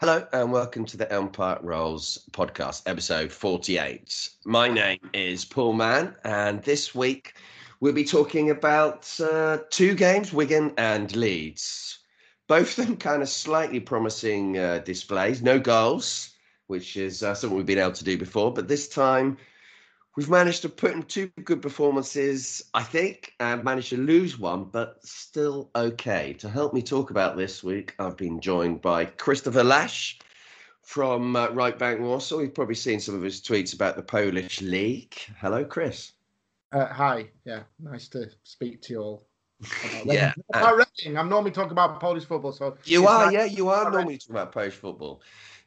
Hello and welcome to the Elm Park Rules podcast, episode 48. My name is Paul Mann, and this week we'll be talking about uh, two games Wigan and Leeds. Both of them kind of slightly promising uh, displays, no goals, which is uh, something we've been able to do before, but this time we've managed to put in two good performances, I think, and managed to lose one, but still okay. To help me talk about this week, I've been joined by Christopher Lash from uh, Right Bank Warsaw. You've probably seen some of his tweets about the Polish League. Hello, Chris. Uh, hi, yeah, nice to speak to you all. yeah, about Reading. I'm normally talking about Polish football, so you are, nice yeah, you are normally talking about Polish football.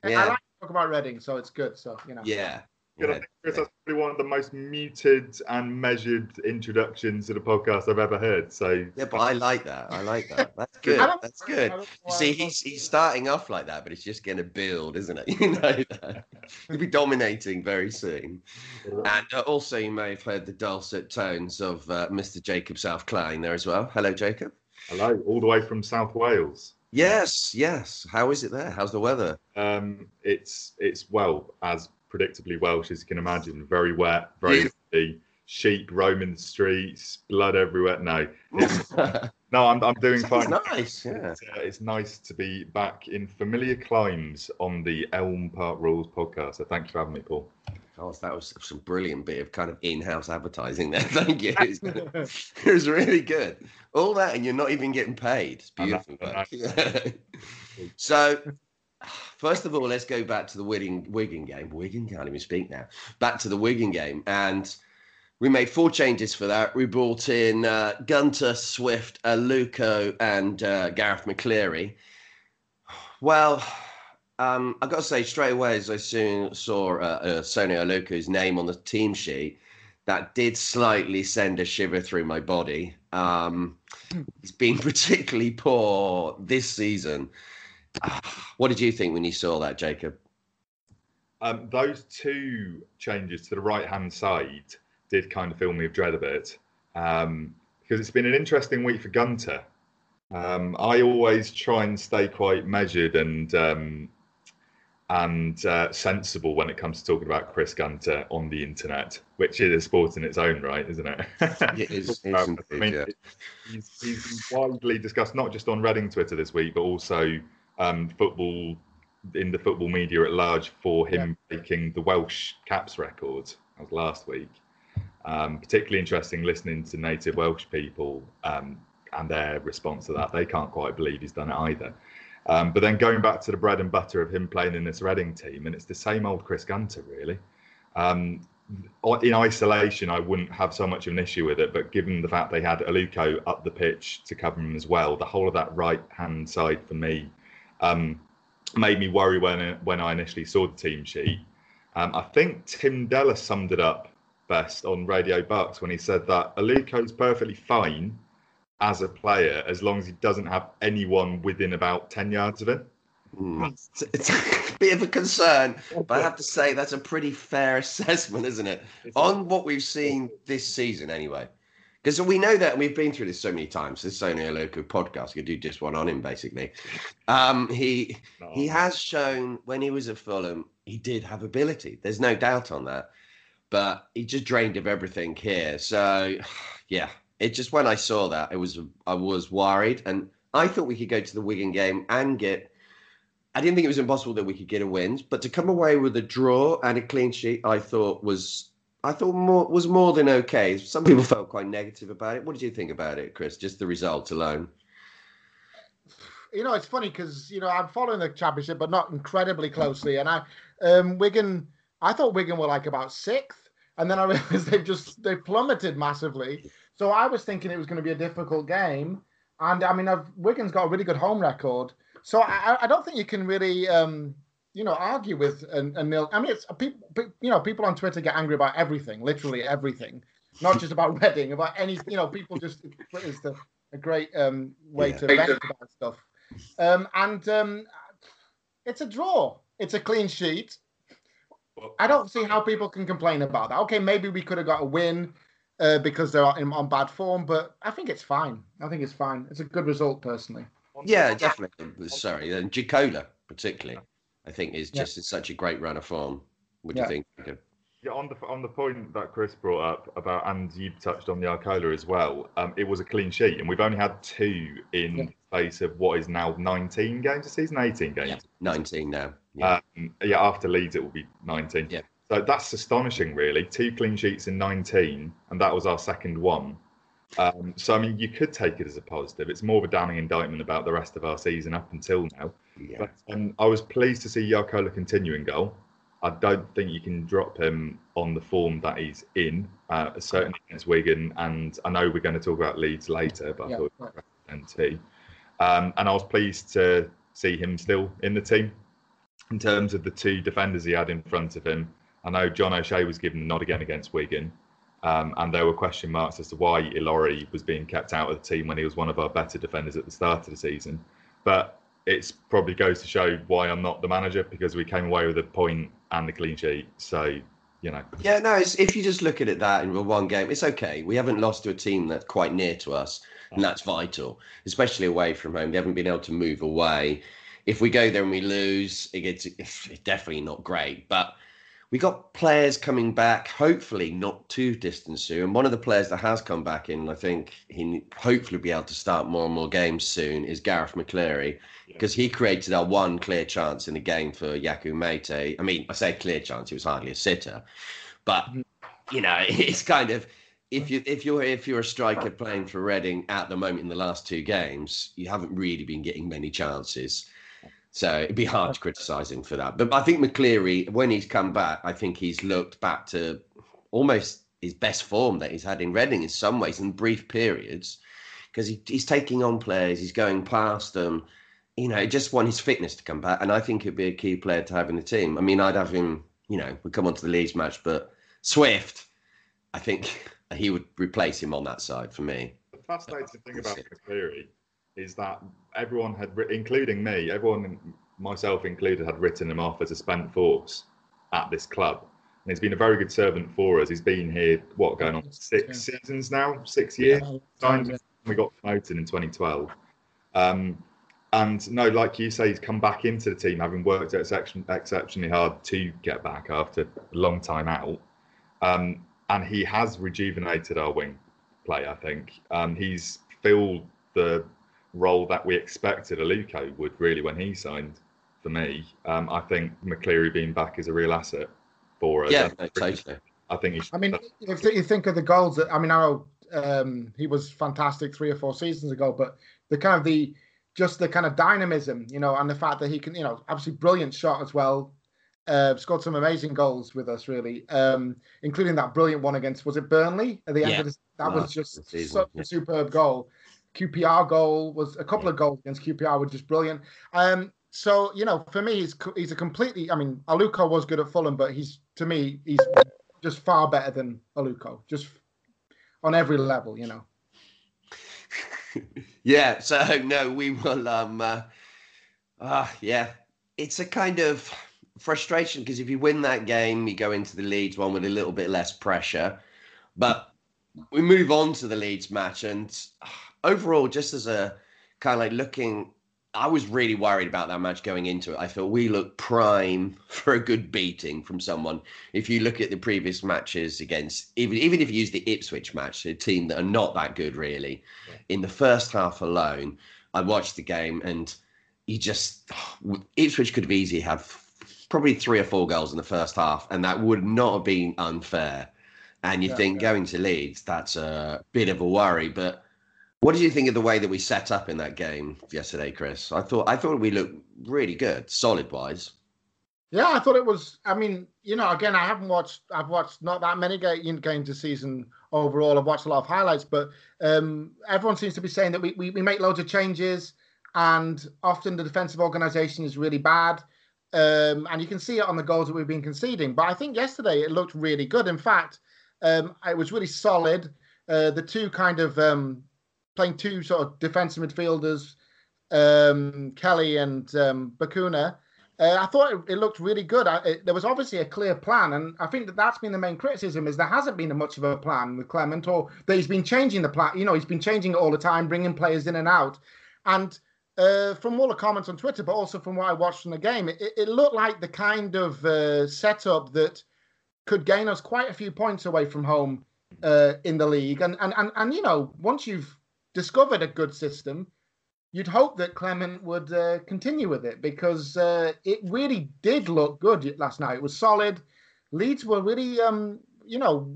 Yeah. I like to talk about Reading, so it's good. So you know, yeah, Yeah. I Chris, that's probably one of the most muted and measured introductions to the podcast I've ever heard. So yeah, but I like that. I like that. That's good. That's good. You see, he's he's starting off like that, but it's just going to build, isn't it? You know that he'll be dominating very soon. And uh, also, you may have heard the dulcet tones of uh, Mr. Jacob South Klein there as well. Hello, Jacob. Hello, all the way from South Wales. Yes, yes. How is it there? How's the weather? Um, it's it's well as predictably Welsh, as you can imagine. Very wet, very windy, sheep roaming the streets, blood everywhere. No, no, I'm, I'm doing fine. Nice, yeah. It's, uh, it's, nice to be back in familiar climes on the Elm Park Rules podcast. So thanks for having me, Paul. Oh, that was some brilliant bit of kind of in-house advertising there. Thank you. it was really good. All that, and you're not even getting paid. It's beautiful. so First of all, let's go back to the Wigan, Wigan game. Wigan can't even speak now. Back to the Wigan game. And we made four changes for that. We brought in uh, Gunter, Swift, Aluko, and uh, Garath McCleary. Well, um, I got to say straight away, as I soon saw uh, uh, Sonny Aluko's name on the team sheet, that did slightly send a shiver through my body. Um, he's been particularly poor this season. What did you think when you saw that, Jacob? Um, those two changes to the right hand side did kind of fill me with dread a bit um, because it's been an interesting week for Gunter. Um, I always try and stay quite measured and um, and uh, sensible when it comes to talking about Chris Gunter on the internet, which is a sport in its own right, isn't it? it is. um, I mean, yeah. he's, he's widely discussed not just on Reading Twitter this week, but also um, football in the football media at large for him yeah. breaking the Welsh caps record. That was last week. Um, particularly interesting listening to native Welsh people um, and their response to that. They can't quite believe he's done it either. Um, but then going back to the bread and butter of him playing in this Reading team, and it's the same old Chris Gunter, really. Um, in isolation, I wouldn't have so much of an issue with it, but given the fact they had Aluko up the pitch to cover him as well, the whole of that right hand side for me um, made me worry when when I initially saw the team sheet. Um, I think Tim Dellor summed it up best on Radio Berks when he said that Aluko's perfectly fine as a player as long as he doesn't have anyone within about 10 yards of him. Mm. It's, it's, a bit of a concern, but I have to say that's a pretty fair assessment, isn't it? On what we've seen this season, anyway. Because we know that we've been through this so many times. This is only a local podcast. We could do just one on him, basically. Um, he no. he has shown when he was at Fulham, he did have ability. There's no doubt on that. But he just drained of everything here. So, yeah, it just when I saw that, it was I was worried, and I thought we could go to the Wigan game and get. I didn't think it was impossible that we could get a win, but to come away with a draw and a clean sheet, I thought was I thought more was more than okay. Some people felt quite negative about it. What did you think about it, Chris? Just the result alone. You know, it's funny because you know I'm following the championship, but not incredibly closely. And I, um, Wigan, I thought Wigan were like about sixth, and then I realized they've just they plummeted massively. So I was thinking it was going to be a difficult game. And I mean, I've, Wigan's got a really good home record, so I, I don't think you can really um, you know, argue with and, and nil. I mean, it's people, you know, people on Twitter get angry about everything, literally everything, not just about Reading, about any, you know, people just Twitter's the, a great um, way yeah. to vent about stuff. Um, and um, it's a draw. It's a clean sheet. I don't see how people can complain about that. Okay, maybe we could have got a win uh, because they're in, on bad form, but I think it's fine. I think it's fine. It's a good result, personally. Yeah, definitely. Sorry, and Jaakkola particularly. I think is just in such a great run of form. What do Yeah. you think? Okay. Yeah, on the on the point that Chris brought up about, and you touched on the Jaakkola as well. Um, it was a clean sheet, and we've only had two in Yeah. the space of what is now 19 games a season, 18 games. Yeah, 19 now. Yeah. Um, yeah, after Leeds it will be 19. Yeah. So that's astonishing, really. Two clean sheets in 19, and that was our second one. Um, so I mean, you could take it as a positive. It's more of a damning indictment about the rest of our season up until now. Yeah. But um, I was pleased to see Jaakkola continue in goal. I don't think you can drop him on the form that he's in, uh, certainly against Wigan. And I know we're going to talk about Leeds later, but Yeah, I thought right. NT. Um, and I was pleased to see him still in the team. In terms of the two defenders he had in front of him, I know John O'Shea was given the nod again against Wigan. Um, and there were question marks as to why Ilori was being kept out of the team when he was one of our better defenders at the start of the season. But it's probably goes to show why I'm not the manager because we came away with a point and the clean sheet. So, you know, Yeah, no, it's, if you just look at it that in one game, it's okay. We haven't lost to a team that's quite near to us, and that's vital, especially away from home. They haven't been able to move away. If we go there and we lose, it gets it's definitely not great. But we got players coming back, hopefully not too distant soon. And one of the players that has come back in, I think he hopefully be able to start more and more games soon, is Garath McCleary because he created our one clear chance in the game for Yakou Meite. I mean, I say clear chance; it was hardly a sitter, but mm-hmm. you know, it's kind of if you if you're if you're a striker playing for Reading at the moment in the last two games, you haven't really been getting many chances. So it'd be hard oh. to criticise him for that. But I think McCleary, when he's come back, I think he's looked back to almost his best form that he's had in Reading in some ways in brief periods, because he, he's taking on players, he's going past them. You know, just want his fitness to come back, and I think it'd be a key player to have in the team. I mean, I'd have him. You know, we come on to the Leeds match, but Swift, I think he would replace him on that side for me. the fascinating thing about That's McCleary is that everyone had, including me, everyone, myself included, had written him off as a spent force at this club. And he's been a very good servant for us. He's been here, what, going on six seasons now? Six years? when we got promoted in 2012. Um, and no, like you say, he's come back into the team having worked exception, exceptionally hard to get back after a long time out. Um, and he has rejuvenated our wing play, I think. Um, he's filled the role that we expected Aluko would really when he signed for me. Um, I think McCleary being back is a real asset for us. Yeah, no, totally. I think he should, I mean, if you think of the goals that I mean, I know um, he was fantastic three or four seasons ago, but the kind of the just the kind of dynamism, you know, and the fact that he can, you know, obviously brilliant shot as well. Uh, scored some amazing goals with us, really, um, including that brilliant one against was it Burnley at the end Yeah. of the, that Last was just of the season, such yeah. a superb goal. QPR goal was a couple of goals against QPR were just brilliant. Um, so you know, for me, he's he's a completely. I mean, Aluko was good at Fulham, but he's to me, he's just far better than Aluko, just on every level. You know. yeah so no we will um uh, uh yeah it's a kind of frustration because if you win that game you go into the leeds one with a little bit less pressure but we move on to the leeds match and uh, overall just as a kind of like looking i was really worried about that match going into it i thought we looked prime for a good beating from someone if you look at the previous matches against even even if you use the ipswich match a team that are not that good really in the first half alone, I watched the game and you just Ipswich could have easily had probably three or four goals in the first half, and that would not have been unfair. And you Yeah, think yeah. going to Leeds, that's a bit of a worry. But what did you think of the way that we set up in that game yesterday, Chris? I thought I thought we looked really good, solid wise. Yeah, I thought it was. I mean, you know, again, I haven't watched. I've watched not that many games this season overall. I've watched a lot of highlights, but um, everyone seems to be saying that we, we, we make loads of changes, and often the defensive organisation is really bad. Um, and you can see it on the goals that we've been conceding. But I think yesterday it looked really good. In fact, um, it was really solid. Uh, the two kind of um, playing two sort of defensive midfielders, um, Kelly and um, Bacuna. Uh, I thought it, it looked really good. I, it, there was obviously a clear plan, and I think that that's been the main criticism is there hasn't been much of a plan with Clement, or that he's been changing the plan. You know, he's been changing it all the time, bringing players in and out. And uh, from all the comments on Twitter, but also from what I watched from the game, it, it looked like the kind of uh, setup that could gain us quite a few points away from home uh, in the league. And, and and and you know, once you've discovered a good system, you'd hope that Clement would uh, continue with it because uh, it really did look good last night. It was solid. Leeds were really, um, you know,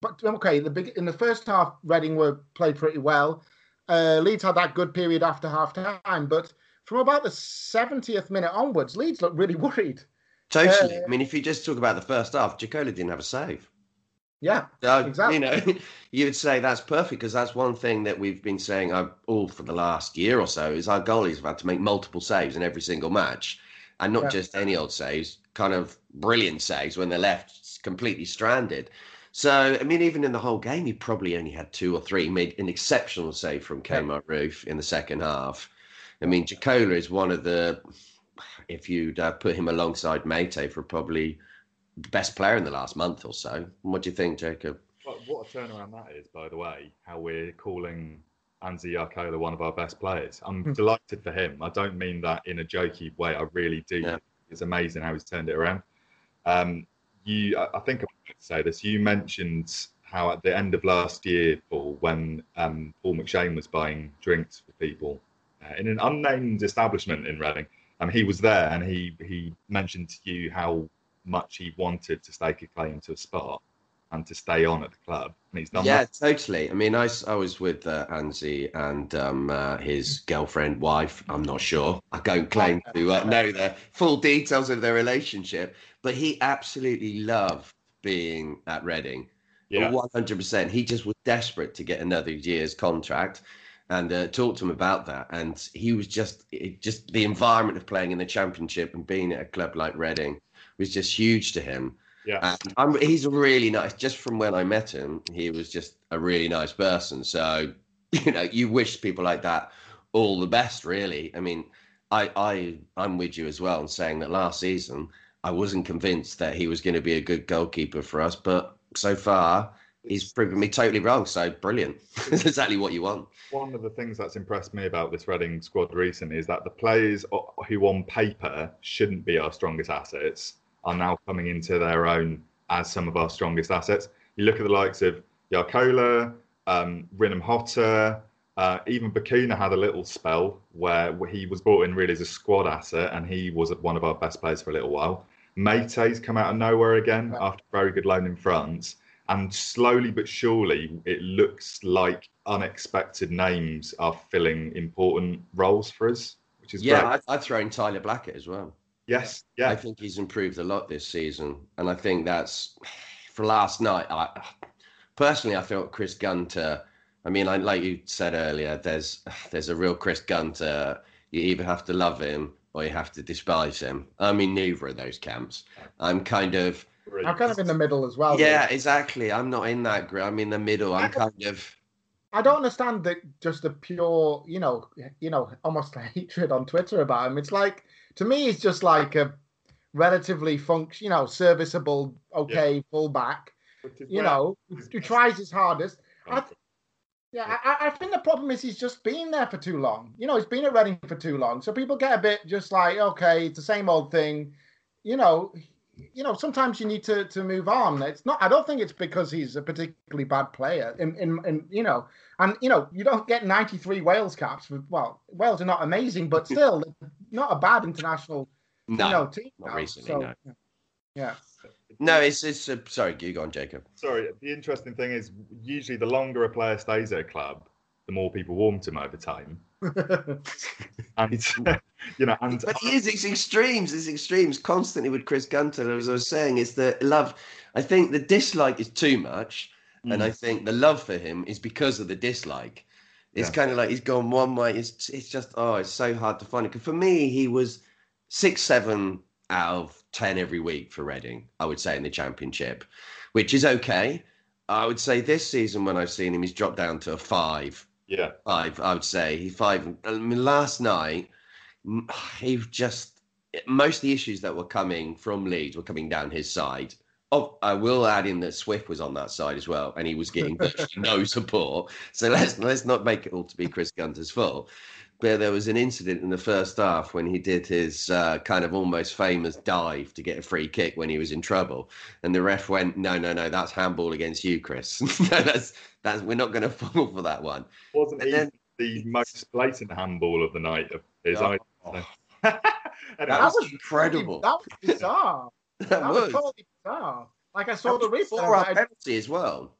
but okay. The big in the first half, Reading were played pretty well. Uh, Leeds had that good period after half time, but from about the 70th minute onwards, Leeds looked really worried. Totally. Uh, I mean, if you just talk about the first half, Jaakkola didn't have a save. Yeah, exactly. You know, you would say that's perfect because that's one thing that we've been saying uh, all for the last year or so is our goalies have had to make multiple saves in every single match, and not yeah. just any old saves, kind of brilliant saves when they're left completely stranded. So, I mean, even in the whole game, he probably only had two or three. He made an exceptional save from yeah. Roofe in the second half. I mean, Jaakkola is one of the, if you'd uh, put him alongside Meite for probably best player in the last month or so. What do you think, Jacob? what a turnaround that is, by the way, how we're calling Anssi Jaakkola one of our best players. I'm hmm. delighted for him. I don't mean that in a jokey way. I really do. Yeah. It's amazing how he's turned it around. Um, you, I think I want to say this. You mentioned how at the end of last year, Paul, when um, Paul McShane was buying drinks for people uh, in an unnamed establishment in Reading, um, he was there and he he mentioned to you how much he wanted to stake a claim to a spot and to stay on at the club. And he's done yeah, that. totally. I mean, I, I was with uh, Anssi and um, uh, his girlfriend, wife. I'm not sure. I don't claim to uh, know the full details of their relationship, but he absolutely loved being at Reading. Yeah. 100%. He just was desperate to get another year's contract and uh, talked to him about that. And he was just, it, just the environment of playing in the championship and being at a club like Reading was just huge to him. Yeah, I'm, he's really nice. Just from when I met him, he was just a really nice person. So you know, you wish people like that all the best. Really, I mean, I I I'm with you as well in saying that last season I wasn't convinced that he was going to be a good goalkeeper for us, but so far he's proven me totally wrong. So brilliant. That's exactly what you want. One of the things that's impressed me about this Reading squad recently is that the players who on paper shouldn't be our strongest assets are now coming into their own as some of our strongest assets. You look at the likes of Jaakkola, um, Rinomhota, uh, even Bacuna had a little spell where he was brought in really as a squad asset and he was one of our best players for a little while. Meite's come out of nowhere again after a very good loan in France. And slowly but surely, it looks like unexpected names are filling important roles for us, which is yeah. Great. I'd, I'd throw in Tyler Blackett as well. Yes, yeah. I think he's improved a lot this season, and I think that's for last night. I personally, I thought Chris Gunter. I mean, like you said earlier, there's there's a real Chris Gunter. You either have to love him or you have to despise him. I'm in neither of those camps. I'm kind of. I'm kind of in the middle as well. Yeah, though. exactly. I'm not in that group. I'm in the middle. I'm kind of. I don't understand that just the pure, you know, you know, almost hatred on Twitter about him. It's like to me, he's just like a relatively function, you know, serviceable, okay yeah. fullback. You know, who tries his hardest. I, yeah, I, I, think the problem is he's just been there for too long. You know, he's been at Reading for too long, so people get a bit just like, okay, it's the same old thing. You know, you know, sometimes you need to to move on. It's not. I don't think it's because he's a particularly bad player. In in, in you know, and you know, you don't get 93 Wales caps. For, well, Wales are not amazing, but still, not a bad international. No, you know, team not now. recently. So, no. Yeah. No, it's it's uh, sorry, you go on, Jacob. Sorry. The interesting thing is, usually the longer a player stays at a club, the more people warm to him over time. and you know, and but he is it's extremes. It's extremes constantly with Chris Gunter. As I was saying, is the love. I think the dislike is too much, mm. and I think the love for him is because of the dislike. It's yeah. kind of like he's gone one way. It's it's just oh, it's so hard to find it. Because For me, he was six, seven out of ten every week for Reading. I would say in the Championship, which is okay. I would say this season when I've seen him, he's dropped down to a five. Yeah, five. I would say he five. I mean, last night he just most of the issues that were coming from Leeds were coming down his side. Oh, I will add in that Swift was on that side as well, and he was getting no support. So let's let's not make it all to be Chris Gunter's fault. but there was an incident in the first half when he did his uh, kind of almost famous dive to get a free kick when he was in trouble, and the ref went, "No, no, no, that's handball against you, Chris. no, that's that's we're not going to fall for that one." Wasn't And he then- the most blatant handball of the night of his Oh, eye? that That was incredible. That was bizarre. That that was was. Bizarre. Like I saw the replay. for our I- penalty as well.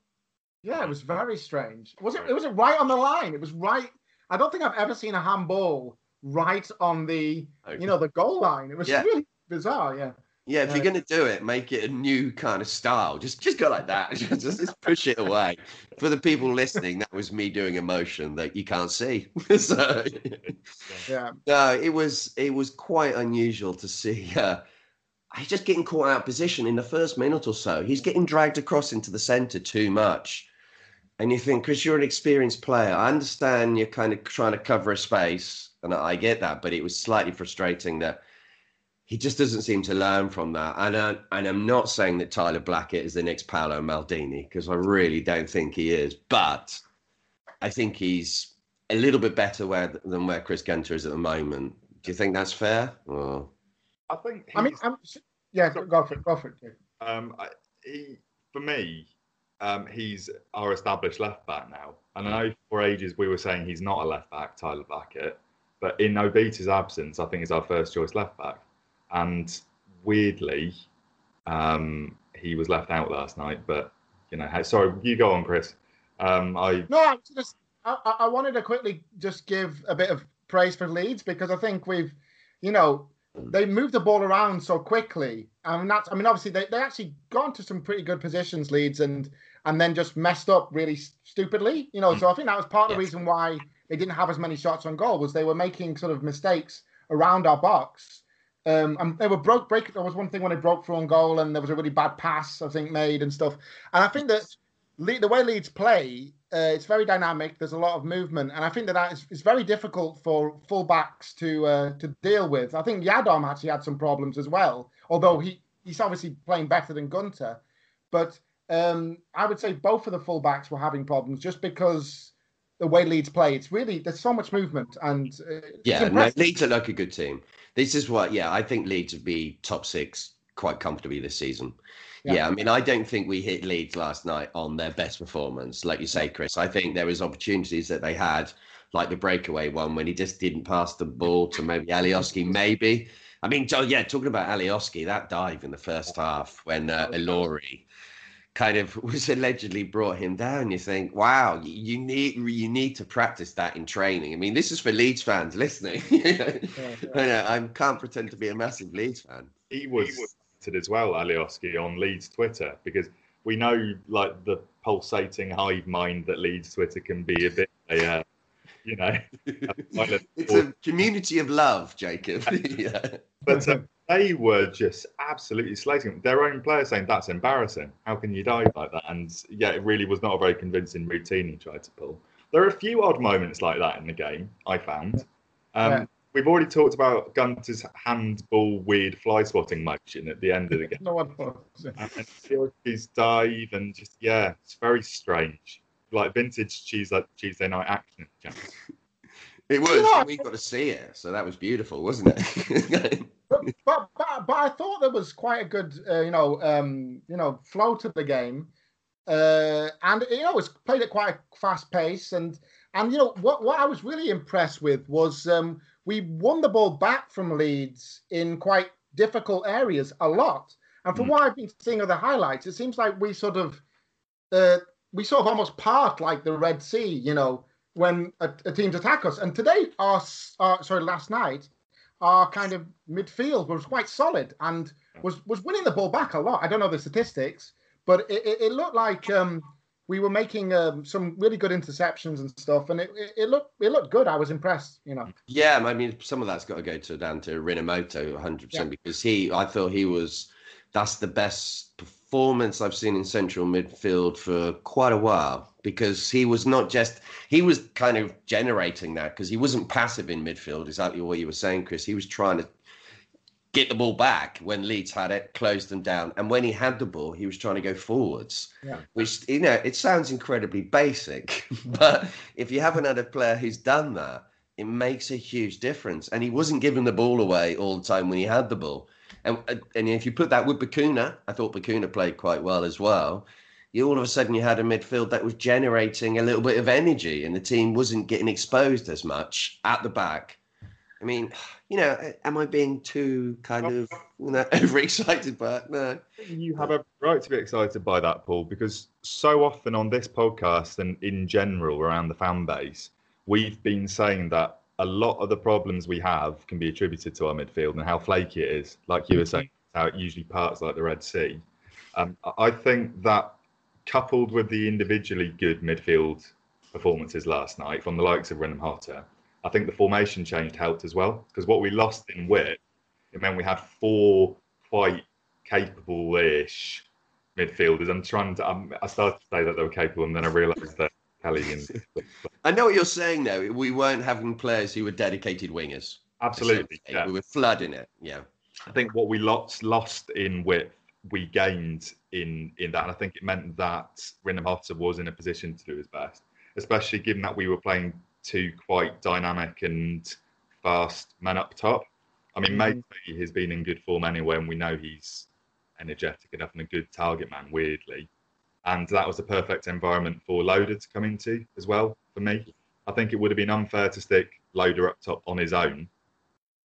Yeah, it was very strange. Was it? It was right on the line. It was right. I don't think I've ever seen a handball right on the you know the goal line. It was Yeah. really bizarre. Yeah. Yeah, if Uh, you're going to do it, make it a new kind of style. Just just go like that. just, just push it away. For the people listening, that was me doing a motion that you can't see. so Yeah. no, it was it was quite unusual to see. Uh, he's just getting caught out of position in the first minute or so. He's getting dragged across into the centre too much. And you think, Chris, you're an experienced player. I understand you're kind of trying to cover a space, and I get that, but it was slightly frustrating that he just doesn't seem to learn from that. And, uh, and I'm not saying that Tyler Blackett is the next Paolo Maldini, because I really don't think he is. But I think he's a little bit better where, than where Chris Gunter is at the moment. Do you think that's fair? I think. I mean, I'm, yeah. Go go for it. Go for it. Um, I- he, for me, um, he's our established left back now. And I know for ages we were saying he's not a left back, Tyler Blackett, but in Obita's absence, I think he's our first choice left back. And weirdly, um, he was left out last night. But you know, sorry, you go on, Chris. Um, I No, I just I- I wanted to quickly just give a bit of praise for Leeds because I think we've, you know, they moved the ball around so quickly. I mean, that's I mean, obviously they, they actually got into some pretty good positions, Leeds, and and then just messed up really stupidly. You know, so I think that was part of the Yes. reason why they didn't have as many shots on goal was they were making sort of mistakes around our box. Um, and they were broke. Break. There was one thing when they broke through on goal, and there was a really bad pass I think made and stuff. And I think that Le- the way Leeds play, uh, it's very dynamic. There's a lot of movement, and I think that that is, is very difficult for fullbacks to uh, to deal with. I think Yiadom actually had some problems as well, although he he's obviously playing better than Gunter. But um, I would say both of the fullbacks were having problems just because the way Leeds play. It's really there's so much movement, and uh, Yeah, no. Leeds are like a good team. This is what, yeah, I think Leeds would be top six quite comfortably this season. Yeah. Yeah. I mean, I don't think we hit Leeds last night on their best performance, like you say, Chris. I think there was opportunities that they had, like the breakaway one when he just didn't pass the ball to maybe Alioski, maybe. I mean, yeah, talking about Alioski, that dive in the first half when uh, Ilori kind of was allegedly brought him down. You think, wow, you, you need you need to practice that in training. I mean, this is for Leeds fans listening. Yeah, I, know, I can't pretend to be a massive Leeds fan. he was cited as well, Alioski, on Leeds Twitter because we know like the pulsating hive mind that Leeds Twitter can be a bit, uh, you know, violent It's a community of love, Jacob. yeah. But um, they were just absolutely slating. Their own player saying that's embarrassing. How can you dive like that? And yeah, it really was not a very convincing routine he tried to pull. There are a few odd moments like that in the game. I found. Um, Yeah. We've already talked about Gunter's handball weird fly spotting motion at the end of the game. no one knows. and his dive and just yeah, it's very strange. Like vintage cheese Tuesday Tuesday night action. Jack. It was. Yeah. and We got to see it, so that was beautiful, wasn't it? but, but but but I thought there was quite a good uh, you know um, you know flow to the game, uh, and you know it was played at quite a fast pace and and you know what what I was really impressed with was um, we won the ball back from Leeds in quite difficult areas a lot, and from Mm. what I've been seeing of the highlights, it seems like we sort of uh, we sort of almost part like the Red Sea, you know. When a, a teams attack us, and today, our, sorry, last night, our kind of midfield was quite solid and was was winning the ball back a lot. I don't know the statistics, but it, it, it looked like um, we were making um, some really good interceptions and stuff, and it, it, it looked it looked good. I was impressed, you know. Yeah, I mean, some of that's got to go to down to Rinomhota 100% because he, I thought he was, that's the best performance I've seen in central midfield for quite a while because he was not just, he was kind of generating that because he wasn't passive in midfield, exactly what you were saying, Chris. He was trying to get the ball back when Leeds had it, closed them down. And when he had the ball, he was trying to go forwards, Yeah. which, you know, it sounds incredibly basic, but if you haven't had a player who's done that, it makes a huge difference. And he wasn't giving the ball away all the time when he had the ball. And uh, and if you put that with Bacuna, I thought Bacuna played quite well as well. You all of a sudden you had a midfield that was generating a little bit of energy, and the team wasn't getting exposed as much at the back. I mean, you know, am I being too kind of you know, overexcited by it? No. You have a right to be excited by that, Paul, because so often on this podcast and in general around the fan base, we've been saying that a lot of the problems we have can be attributed to our midfield and how flaky it is. Like you were saying, how it usually parts like the Red Sea. Um, I think that coupled with the individually good midfield performances last night from the likes of Rinomhota, I think the formation change helped as well because what we lost in width, it meant we had four quite capable-ish midfielders. I'm trying to. I'm, i started to say that they were capable, and then I realised that Kelly and. I know what you're saying. Though we weren't having players who were dedicated wingers. Absolutely, yeah. we were flooding it. Yeah. I think what we lost lost in width, we gained in in that, and I think it meant that Rinomhota was in a position to do his best, especially given that we were playing two quite dynamic and fast men up top. I mean, mm maybe has been in good form anyway, and we know he's energetic enough and a good target man, weirdly. And that was a perfect environment for Loader to come into as well, for me. I think it would have been unfair to stick Loader up top on his own,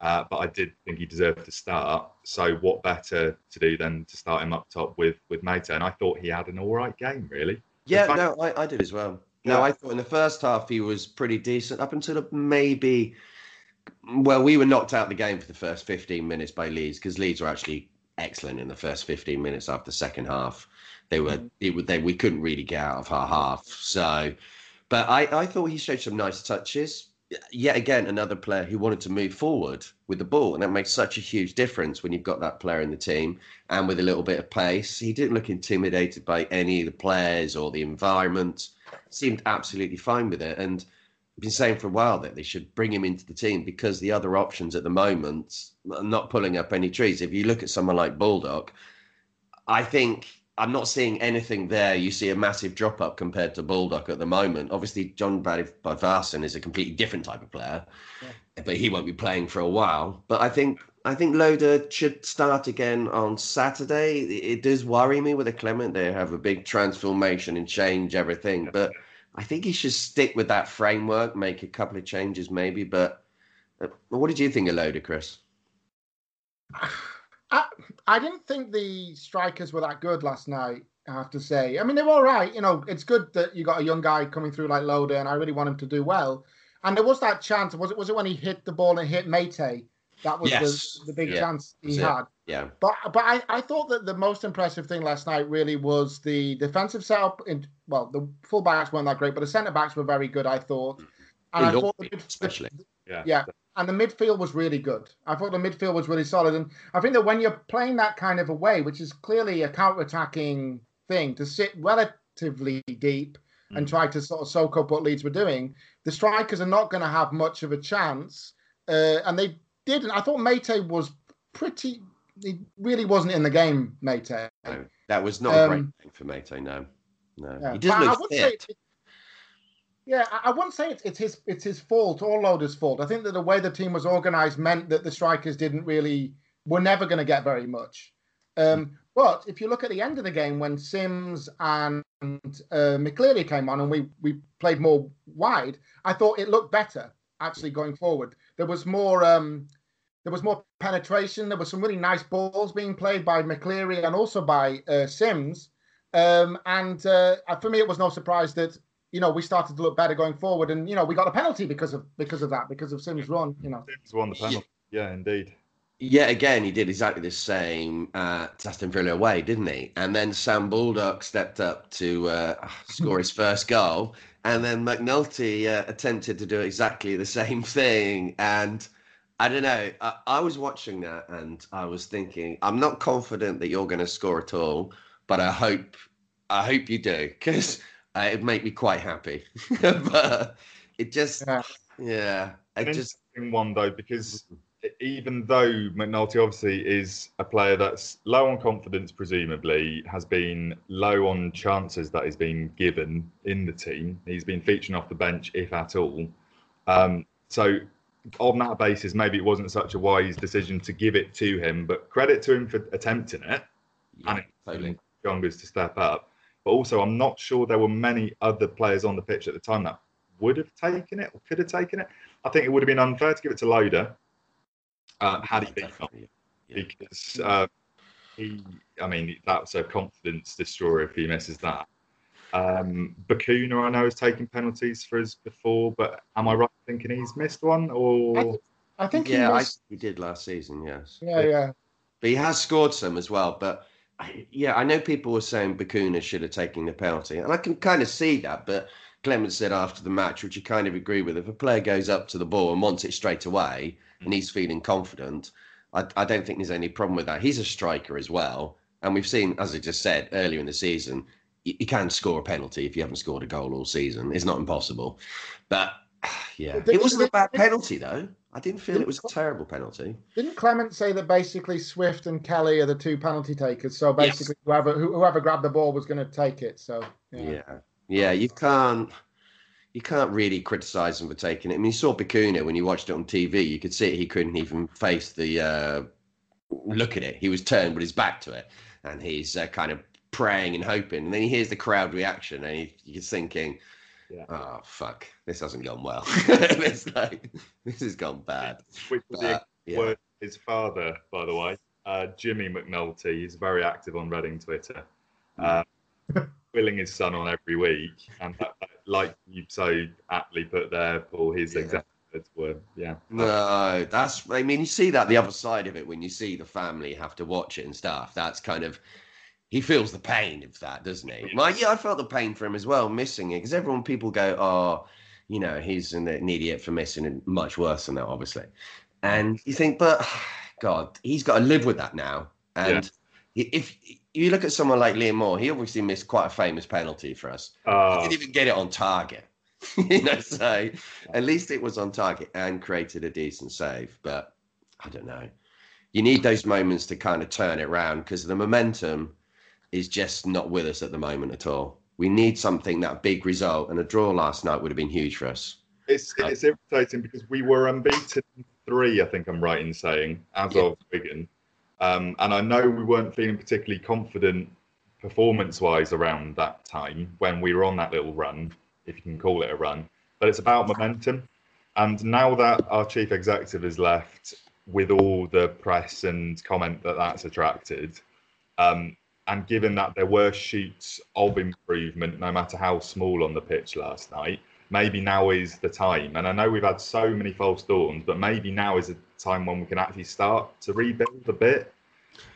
uh, but I did think he deserved to start. So what better to do than to start him up top with with Meite? And I thought he had an all right game, really. Yeah, fact, no, I, I did as well. No, I thought in the first half he was pretty decent up until maybe. Well, we were knocked out of the game for the first 15 minutes by Leeds because Leeds were actually excellent in the first 15 minutes after the second half. They were, mm. it, they, we couldn't really get out of our half. So, but I, I thought he showed some nice touches. Yet again, another player who wanted to move forward with the ball, and that makes such a huge difference when you've got that player in the team and with a little bit of pace. He didn't look intimidated by any of the players or the environment seemed absolutely fine with it. And I've been saying for a while that they should bring him into the team because the other options at the moment are not pulling up any trees. If you look at someone like Baldock, I think I'm not seeing anything there. You see a massive drop up compared to Baldock at the moment. Obviously, John Bodvarsson is a completely different type of player, yeah. but he won't be playing for a while. But I think I think Loader should start again on Saturday. It does worry me with a Clement. They have a big transformation and change everything, but I think he should stick with that framework, make a couple of changes maybe. But uh, what did you think of Loader, Chris? I, I didn't think the strikers were that good last night. I have to say. I mean, they were all right. You know, it's good that you got a young guy coming through like Loader, and I really want him to do well. And there was that chance. Was it? Was it when he hit the ball and hit Meite? That was yes. the, the big yeah. chance he had. Yeah. But but I, I thought that the most impressive thing last night really was the defensive setup. In well, the full backs weren't that great, but the centre backs were very good. I thought, and I thought the, especially. Yeah. Yeah. And the midfield was really good. I thought the midfield was really solid. And I think that when you're playing that kind of a way, which is clearly a counter-attacking thing, to sit relatively deep mm. and try to sort of soak up what Leeds were doing, the strikers are not going to have much of a chance. Uh, and they didn't. I thought Meite was pretty. He really wasn't in the game, Meite. No, that was not um, a great um, thing for Meite. No, no, yeah. he doesn't look fit. Yeah, I wouldn't say it's, it's his it's his fault or Loader's fault. I think that the way the team was organised meant that the strikers didn't really were never going to get very much. Um, but if you look at the end of the game when Sims and uh, McCleary came on and we we played more wide, I thought it looked better actually going forward. There was more um, there was more penetration. There were some really nice balls being played by McCleary and also by uh, Sims. Um, and uh, for me, it was no surprise that you know, we started to look better going forward, and you know, we got a penalty because of because of that, because of Sims' run. You know, Sims won the penalty. Yeah, yeah indeed. Yeah, again, he did exactly the same at Aston Villa away, didn't he? And then Sam Baldock stepped up to uh, score his first goal, and then McNulty uh, attempted to do exactly the same thing. And I don't know, I, I was watching that, and I was thinking, I'm not confident that you're going to score at all, but I hope, I hope you do, because uh, it'd make me quite happy. but it just, yeah, yeah it just one though because even though McNulty obviously is a player that's low on confidence, presumably has been low on chances that he's been given in the team. He's been featuring off the bench, if at all. Um, so on that basis, maybe it wasn't such a wise decision to give it to him. But credit to him for attempting it Yeah, and totally. Youngers to step up. But also, I'm not sure there were many other players on the pitch at the time that would have taken it or could have taken it. I think it would have been unfair to give it to Loader um, had he been Definitely. Yeah. because uh, he, I mean, that's a confidence destroyer if he misses that. Um, Bacuna, I know, is taking penalties for us before, but am I right thinking he's missed one? I Or think, I think Yeah, he I, missed, he did last season. Yes. yeah, yeah. But he has scored some as well. But I- yeah, I know people were saying Bacuna should have taken the penalty, and I can kind of see that. But Clement said after the match, which you kind of agree with, if a player goes up to the ball and wants it straight away, and he's feeling confident, I, I don't think there's any problem with that. He's a striker as well, and we've seen, as I just said earlier in the season, you, can score a penalty if you haven't scored a goal all season. It's not impossible, but. Yeah, it wasn't a bad penalty though. I didn't feel it was a terrible penalty. Didn't Clement say that basically Swift and Kelly are the two penalty takers? So basically, whoever whoever grabbed the ball was going to take it. So yeah. Yeah. yeah, You can't. You can't really criticise him for taking it. I mean, you saw Bacuna when you watched it on TV. You could see he couldn't even face the uh, look at it. He was turned with his back to it, and he's uh, kind of praying and hoping. And then he hears the crowd reaction, and he, he's thinking, Yeah. "Oh fuck, this hasn't gone well. it's like this has gone bad." which was the But, yeah. word his father, by the way, uh, Jimmy McNulty. He's very active on Reading Twitter, uh, willing his son on every week, and that, that- like you so aptly put there, Paul, his Yeah. exact words were, yeah. No, that's. I mean, you see that the other side of it when you see the family have to watch it and stuff. That's kind of. He feels the pain of that, doesn't he? Well, yeah, I felt the pain for him as well, missing it, because everyone, people go, "Oh, you know, he's an, an idiot for missing it." Much worse than that, obviously. And you think, but God, he's got to live with that now. And if you look at someone like Liam Moore, he obviously missed quite a famous penalty for us. He Uh, didn't even get it on target. you know, so at least it was on target and created a decent save. But I don't know. You need those moments to kind of turn it around because the momentum is just not with us at the moment at all. We need something that big result, and a draw last night would have been huge for us. it's it's irritating because we were unbeaten three, I think I'm right in saying, as Yeah. of Wigan. Um, and I know we weren't feeling particularly confident performance wise around that time when we were on that little run, if you can call it a run. But it's about momentum. And now that our chief executive has left, with all the press and comment that that's attracted, um, and given that there were shoots of improvement, no matter how small on the pitch last night, maybe now is the time. And I know we've had so many false dawns, but maybe now is a time when we can actually start to rebuild a bit.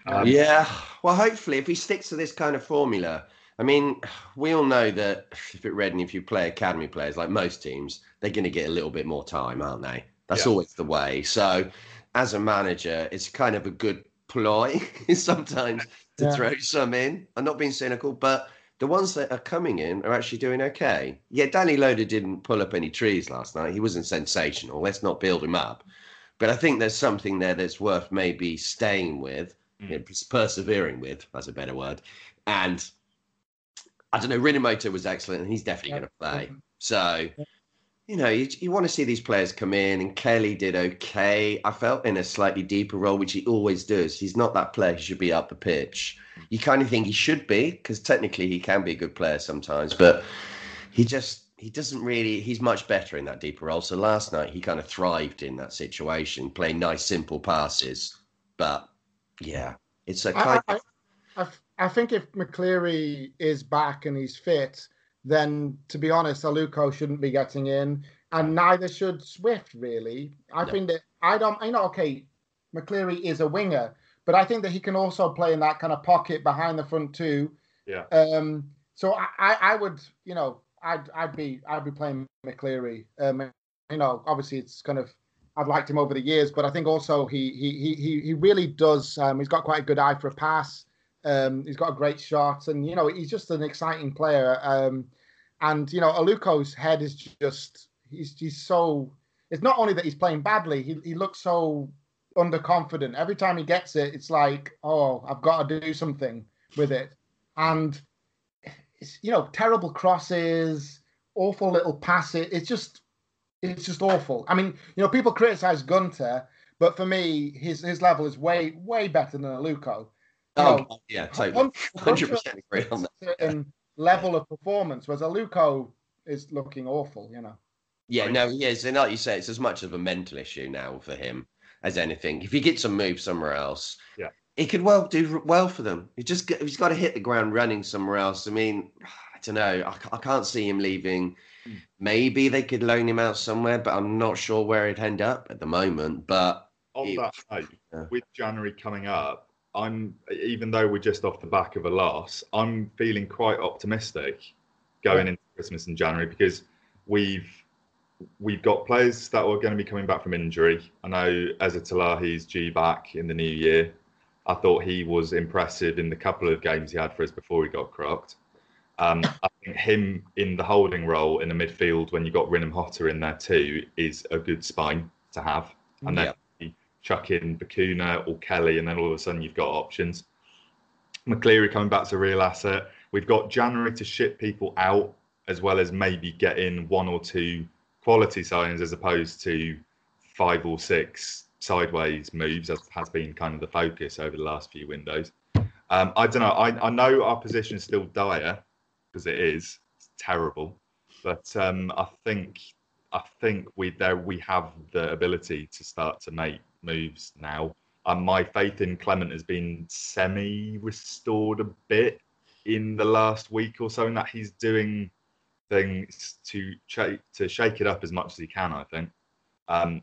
Um, yeah, well, hopefully, if he sticks to this kind of formula, I mean, we all know that if at Reading, if you play academy players like most teams, they're going to get a little bit more time, aren't they? That's Yeah. always the way. So, as a manager, it's kind of a good ploy sometimes to Yeah. throw some in. I'm not being cynical, but the ones that are coming in are actually doing okay. Yeah, Danny Loader didn't pull up any trees last night. He wasn't sensational. Let's not build him up. But I think there's something there that's worth maybe staying with, Mm. you know, persevering with. That's a better word. And I don't know. Rinomhota was excellent, and he's definitely Yeah. going to play. So, you know, you, you want to see these players come in, and Kelly did okay. I felt in a slightly deeper role, which he always does. He's not that player who should be up the pitch. You kind of think he should be, because technically he can be a good player sometimes, but he just he doesn't really. He's much better in that deeper role. So last night he kind of thrived in that situation, playing nice, simple passes. But yeah, it's a kind I, of I, I, I think if McCleary is back and he's fit, then to be honest, Aluko shouldn't be getting in, and neither should Swift. Really, I No. think that I don't. You know, okay, McCleary is a winger, but I think that he can also play in that kind of pocket behind the front two. Yeah. Um. So I, I, I would, you know, I'd, I'd be, I'd be playing McCleary. Um. You know, obviously it's kind of. I've liked him over the years, but I think also he he he he, he really does. Um, he's got quite a good eye for a pass. Um, he's got a great shot, and you know he's just an exciting player. Um, and you know Aluko's head is just he's he's so. It's not only that he's playing badly; he he looks so underconfident. Every time he gets it, it's like, oh, I've got to do something with it. And it's you know terrible crosses, awful little passes. It's just it's just awful. I mean, you know, people criticize Gunter, but for me, his his level is way way better than Aluko. You Oh, know, yeah, totally. 100% agree on that. certain level of performance, whereas Aluko is looking awful. You know. Yeah, no, he is. And like you say, it's as much of a mental issue now for him as anything. If he gets a move somewhere else, Yeah. he could well do well for them. He just he's got to hit the ground running somewhere else. I mean, I don't know. I, I can't see him leaving. Hmm. Maybe they could loan him out somewhere, but I'm not sure where he'd end up at the moment. But On It- that note, Yeah. with January coming up, I'm even though we're just off the back of a loss, I'm feeling quite optimistic going into Christmas and January because we've we've got players that are going to be coming back from injury. I know Ezra Talahi's due back in the new year. I thought he was impressive in the couple of games he had for us before he got crocked. Um, I think him in the holding role in the midfield when you got Rinomhota in there too is a good spine to have. And you chuck in Bacuna or Kelly, and then all of a sudden you've got options. McCleary coming back to a real asset. We've got January to ship people out as well as maybe get in one or two quality signings as opposed to five or six sideways moves, as has been kind of the focus over the last few windows. Um, I don't know. I, I know our position is still dire because it is it's terrible, but um, I think I think we there we have the ability to start to make moves now. And my faith in Clement has been semi restored a bit in the last week or so, in that he's doing things to shake to shake it up as much as he can. I think. Um,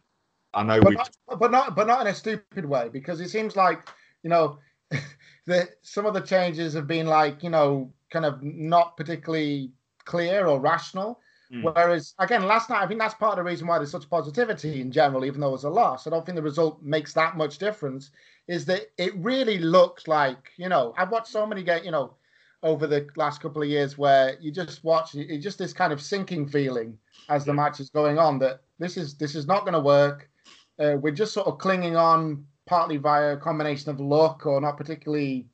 I know but we. not, but not but not in a stupid way because it seems like you know the some of the changes have been like you know kind of not particularly clear or rational Mm. whereas again last night i think that's part of the reason why there's such positivity in general even though it was a loss. I don't think the result makes that much difference is that it really looks like you know i've watched so many games you know over the last couple of years where you just watch it just this kind of sinking feeling as the match is going on that this is this is not going to work. Uh, we're just sort of clinging on partly via a combination of luck or not particularly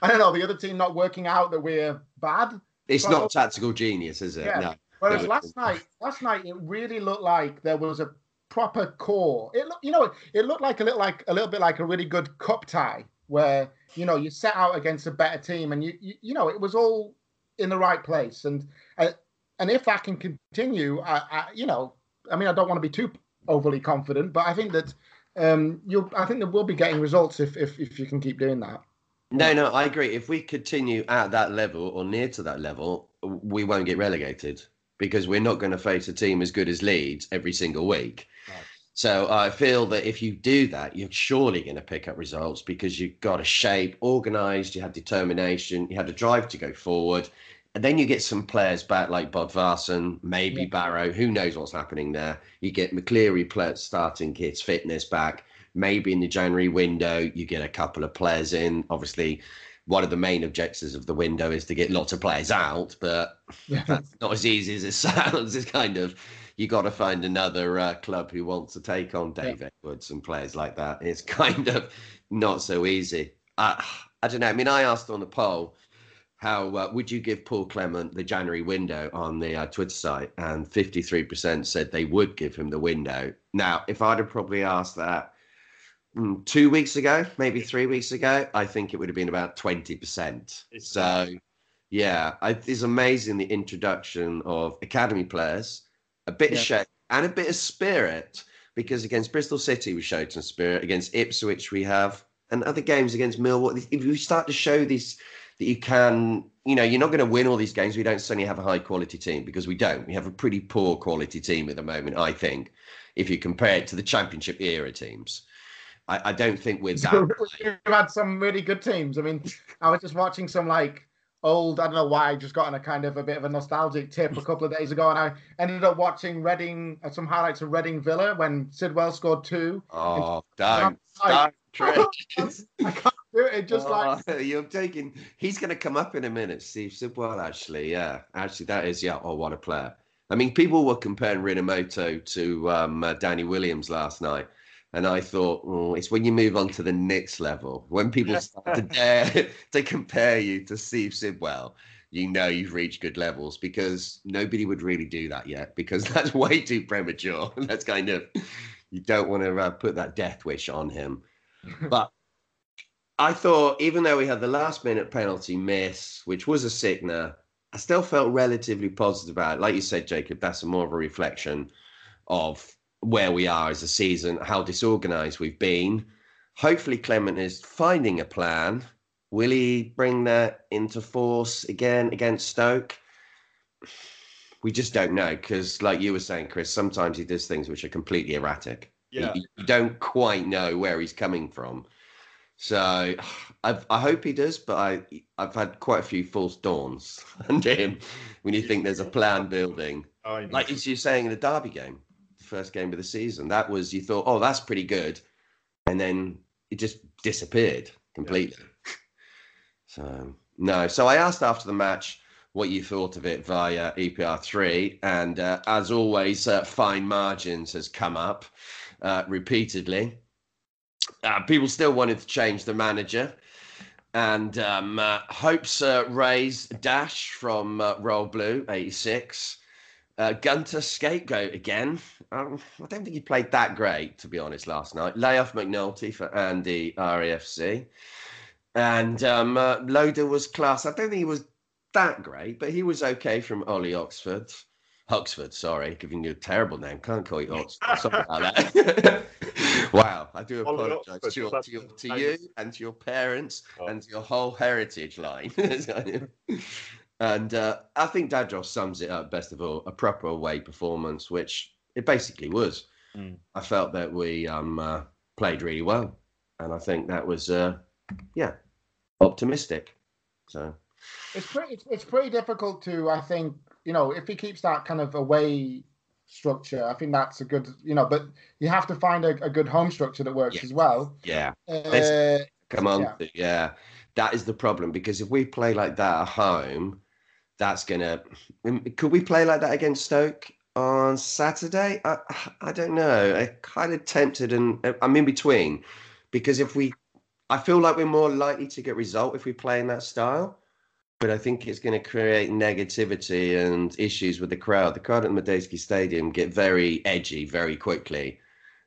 i don't know the other team not working out that we're bad it's Well, not tactical genius, is it? yeah. No. Whereas No. last night, last night it really looked like there was a proper core. It looked, you know, it looked like a little like a little bit like a really good cup tie where you know you set out against a better team and you you, you know it was all in the right place and uh, and if that can continue, I, I you know, I mean, I don't want to be too overly confident, but I think that um you'll I think that we'll be getting results if if if you can keep doing that. No, no, I agree. If we continue at that level or near to that level, we won't get relegated because we're not going to face a team as good as Leeds every single week. Right. So I feel that if you do that, you're surely going to pick up results because you've got a shape, organised, you have determination, you have a drive to go forward. And then you get some players back like Bodvarsson, maybe Yeah. Barrow. Who knows what's happening there? You get McCleary starting his fitness back. Maybe in the January window, you get a couple of players in. Obviously, one of the main objectives of the window is to get lots of players out, but Yeah. that's not as easy as it sounds. It's kind of you got to find another uh, club who wants to take on Dave Edwards and players like that. It's kind of not so easy. Uh, I don't know. I mean, I asked on the poll, how uh, would you give Paul Clement the January window on the uh, Twitter site? And 53% said they would give him the window. Now, if I'd have probably asked that Mm, two weeks ago, maybe three weeks ago, I think it would have been about 20%. It's- So, yeah, I, it's amazing the introduction of academy players, a bit of shape and a bit of spirit. Because against Bristol City, we showed some spirit. Against Ipswich, we have, and other games against Millwall. If you start to show these that you can, you know, you're not going to win all these games. We don't suddenly have a high quality team because we don't. We have a pretty poor quality team at the moment, I think, if you compare it to the Championship era teams. I, I don't think we're that. We've had some really good teams. I mean, I was just watching some like old. I don't know why. I just got on a kind of a bit of a nostalgic tip a couple of days ago, and I ended up watching Reading uh, some highlights of Reading Villa when Sidwell scored two. Oh, don't, I- don't, I can't do it. Just like Oh, you're taking. He's going to come up in a minute, Steve Sidwell. Actually, yeah, actually, that is yeah. Oh, what a player! I mean, people were comparing Rinomhota to um, uh, Danny Williams last night, and I thought oh, it's when you move on to the next level when people start to dare to compare you to Steve Sidwell. you know you've reached good levels because nobody would really do that yet because that's way too premature. that's kind of you don't want to uh, put that death wish on him. but I thought even though we had the last minute penalty miss, which was a sickener, I still felt relatively positive about it. Like you said, Jacob, that's more of a reflection of where we are as a season, how disorganized we've been. Hopefully, Clement is finding a plan Will he bring that into force again against Stoke? We just don't know because, like you were saying, Chris, sometimes he does things which are completely erratic. Yeah. You, you don't quite know where he's coming from. So I've, i hope he does, but I, I've had quite a few false dawns under him when you think there's a plan building. Like as you're saying in the Derby game, first game of the season, that was you thought, oh, that's pretty good, and then it just disappeared completely. So no. So I asked after the match what you thought of it via EPR3, and uh, as always, uh, fine margins has come up uh, repeatedly. Uh, people still wanted to change the manager, and um, uh, hopes uh, raised Dash from uh, Roll Blue eighty six. Uh, Gunter scapegoat again. Um, I don't think he played that great, to be honest, last night. Lay off McNulty for Andy RAFC. And um, uh, Loader was class. I don't think he was that great, but he was okay from Ollie Oxford. Oxford, sorry, giving you a terrible name. Can't call you Oxford. Something like that. wow, I do apologise to, your, to, your, to you and to your parents Oh. and to your whole heritage line. and uh, I think Dadros sums it up best of all a proper away performance, which it basically was. Mm. I felt that we um, uh, played really well, and I think that was, uh, yeah, optimistic. So It's pretty. It's, it's pretty difficult to. I think you know if he keeps that kind of away structure, I think that's a good. You know, but you have to find a, a good home structure that works Yeah. as well. yeah, Uh, come on, Yeah. yeah. that is the problem because if we play like that at home, that's gonna. Um, could we play like that against Stoke on Saturday? I I don't know. I kind of tempted, and I'm in between because if we, I feel like we're more likely to get result if we play in that style. But I think it's going to create negativity and issues with the crowd. The crowd at Madejski Stadium get very edgy very quickly,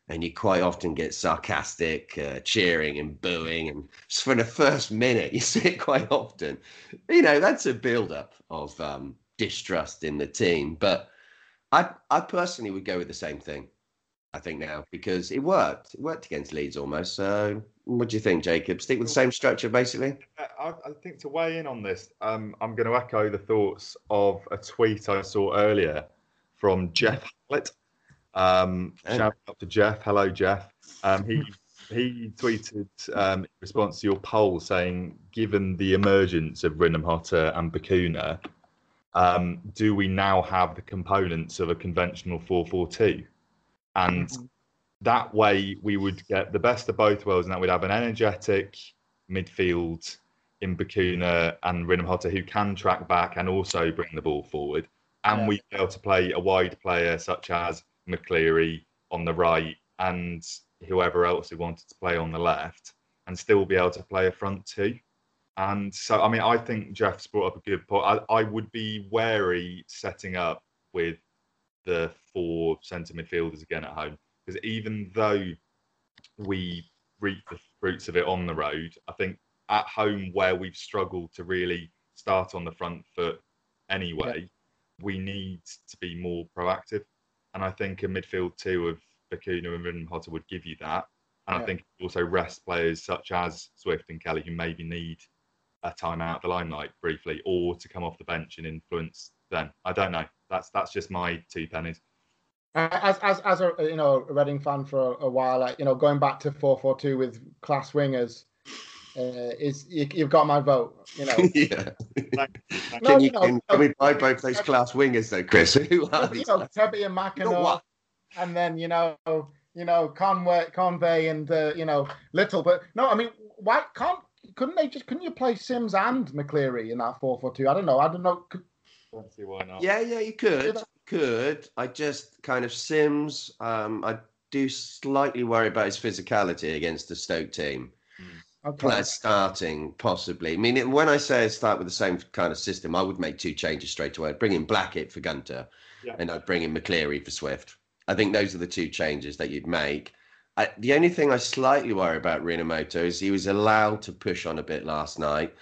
and you quite often get sarcastic uh, cheering and booing. And just for the first minute, you see it quite often. You know, that's a build-up of um, distrust in the team. But I, I personally would go with the same thing. I think now because it worked. It worked against Leeds almost. So, what do you think, Jacob? Stick with the same structure, basically. I, I think to weigh in on this, um, I'm going to echo the thoughts of a tweet I saw earlier from Jeff Hallett. Um, Okay. Shout out to Jeff. Hello, Jeff. Um, he he tweeted um, in response to your poll saying, given the emergence of Rinomhota and Bacuna, um, do we now have the components of a conventional 442? And that way we would get the best of both worlds and that we'd have an energetic midfield in Bacuna and Rinomhota who can track back and also bring the ball forward. And Yeah. we'd be able to play a wide player such as McCleary on the right and whoever else who wanted to play on the left and still be able to play a front two. And so, I mean, I think Jeff's brought up a good point. I, I would be wary setting up with the four centre midfielders again at home because even though we reap the fruits of it on the road, I think at home where we've struggled to really start on the front foot anyway, we need to be more proactive. And I think a midfield two of Bacuna and Rinomhota would give you that. And I think also rest players such as Swift and Kelly who maybe need a time out of the limelight briefly or to come off the bench and influence them. I don't know. That's that's just my two pennies. as as as a you know a Reading fan for a, a while, like, you know, going back to four four two with class wingers, uh, is you, you've got my vote. You know, yeah. Thank you. No, Can, you, you know, can, can we buy both those class wingers though, Chris? Who are you these? know, guys? Tebby and You know McAnuff, and then you know, you know, Conway, Convey, and uh, you know, Little. But no, I mean, why can't? Couldn't they just? Couldn't you play Sims and McCleary in that four four two? I don't know. I don't know. Could, Don't see why not. Yeah, yeah, you could. that. Could. I just kind of Sims. Um, I do slightly worry about his physicality against the Stoke team. Okay. players starting, possibly. I mean, when I say start with the same kind of system, I would make two changes straight away. I'd bring in Blackett for Gunter, yeah. and I'd bring in McCleary for Swift. I think those are the two changes that you'd make. I, the only thing I slightly worry about Rinomhota is he was allowed to push on a bit last night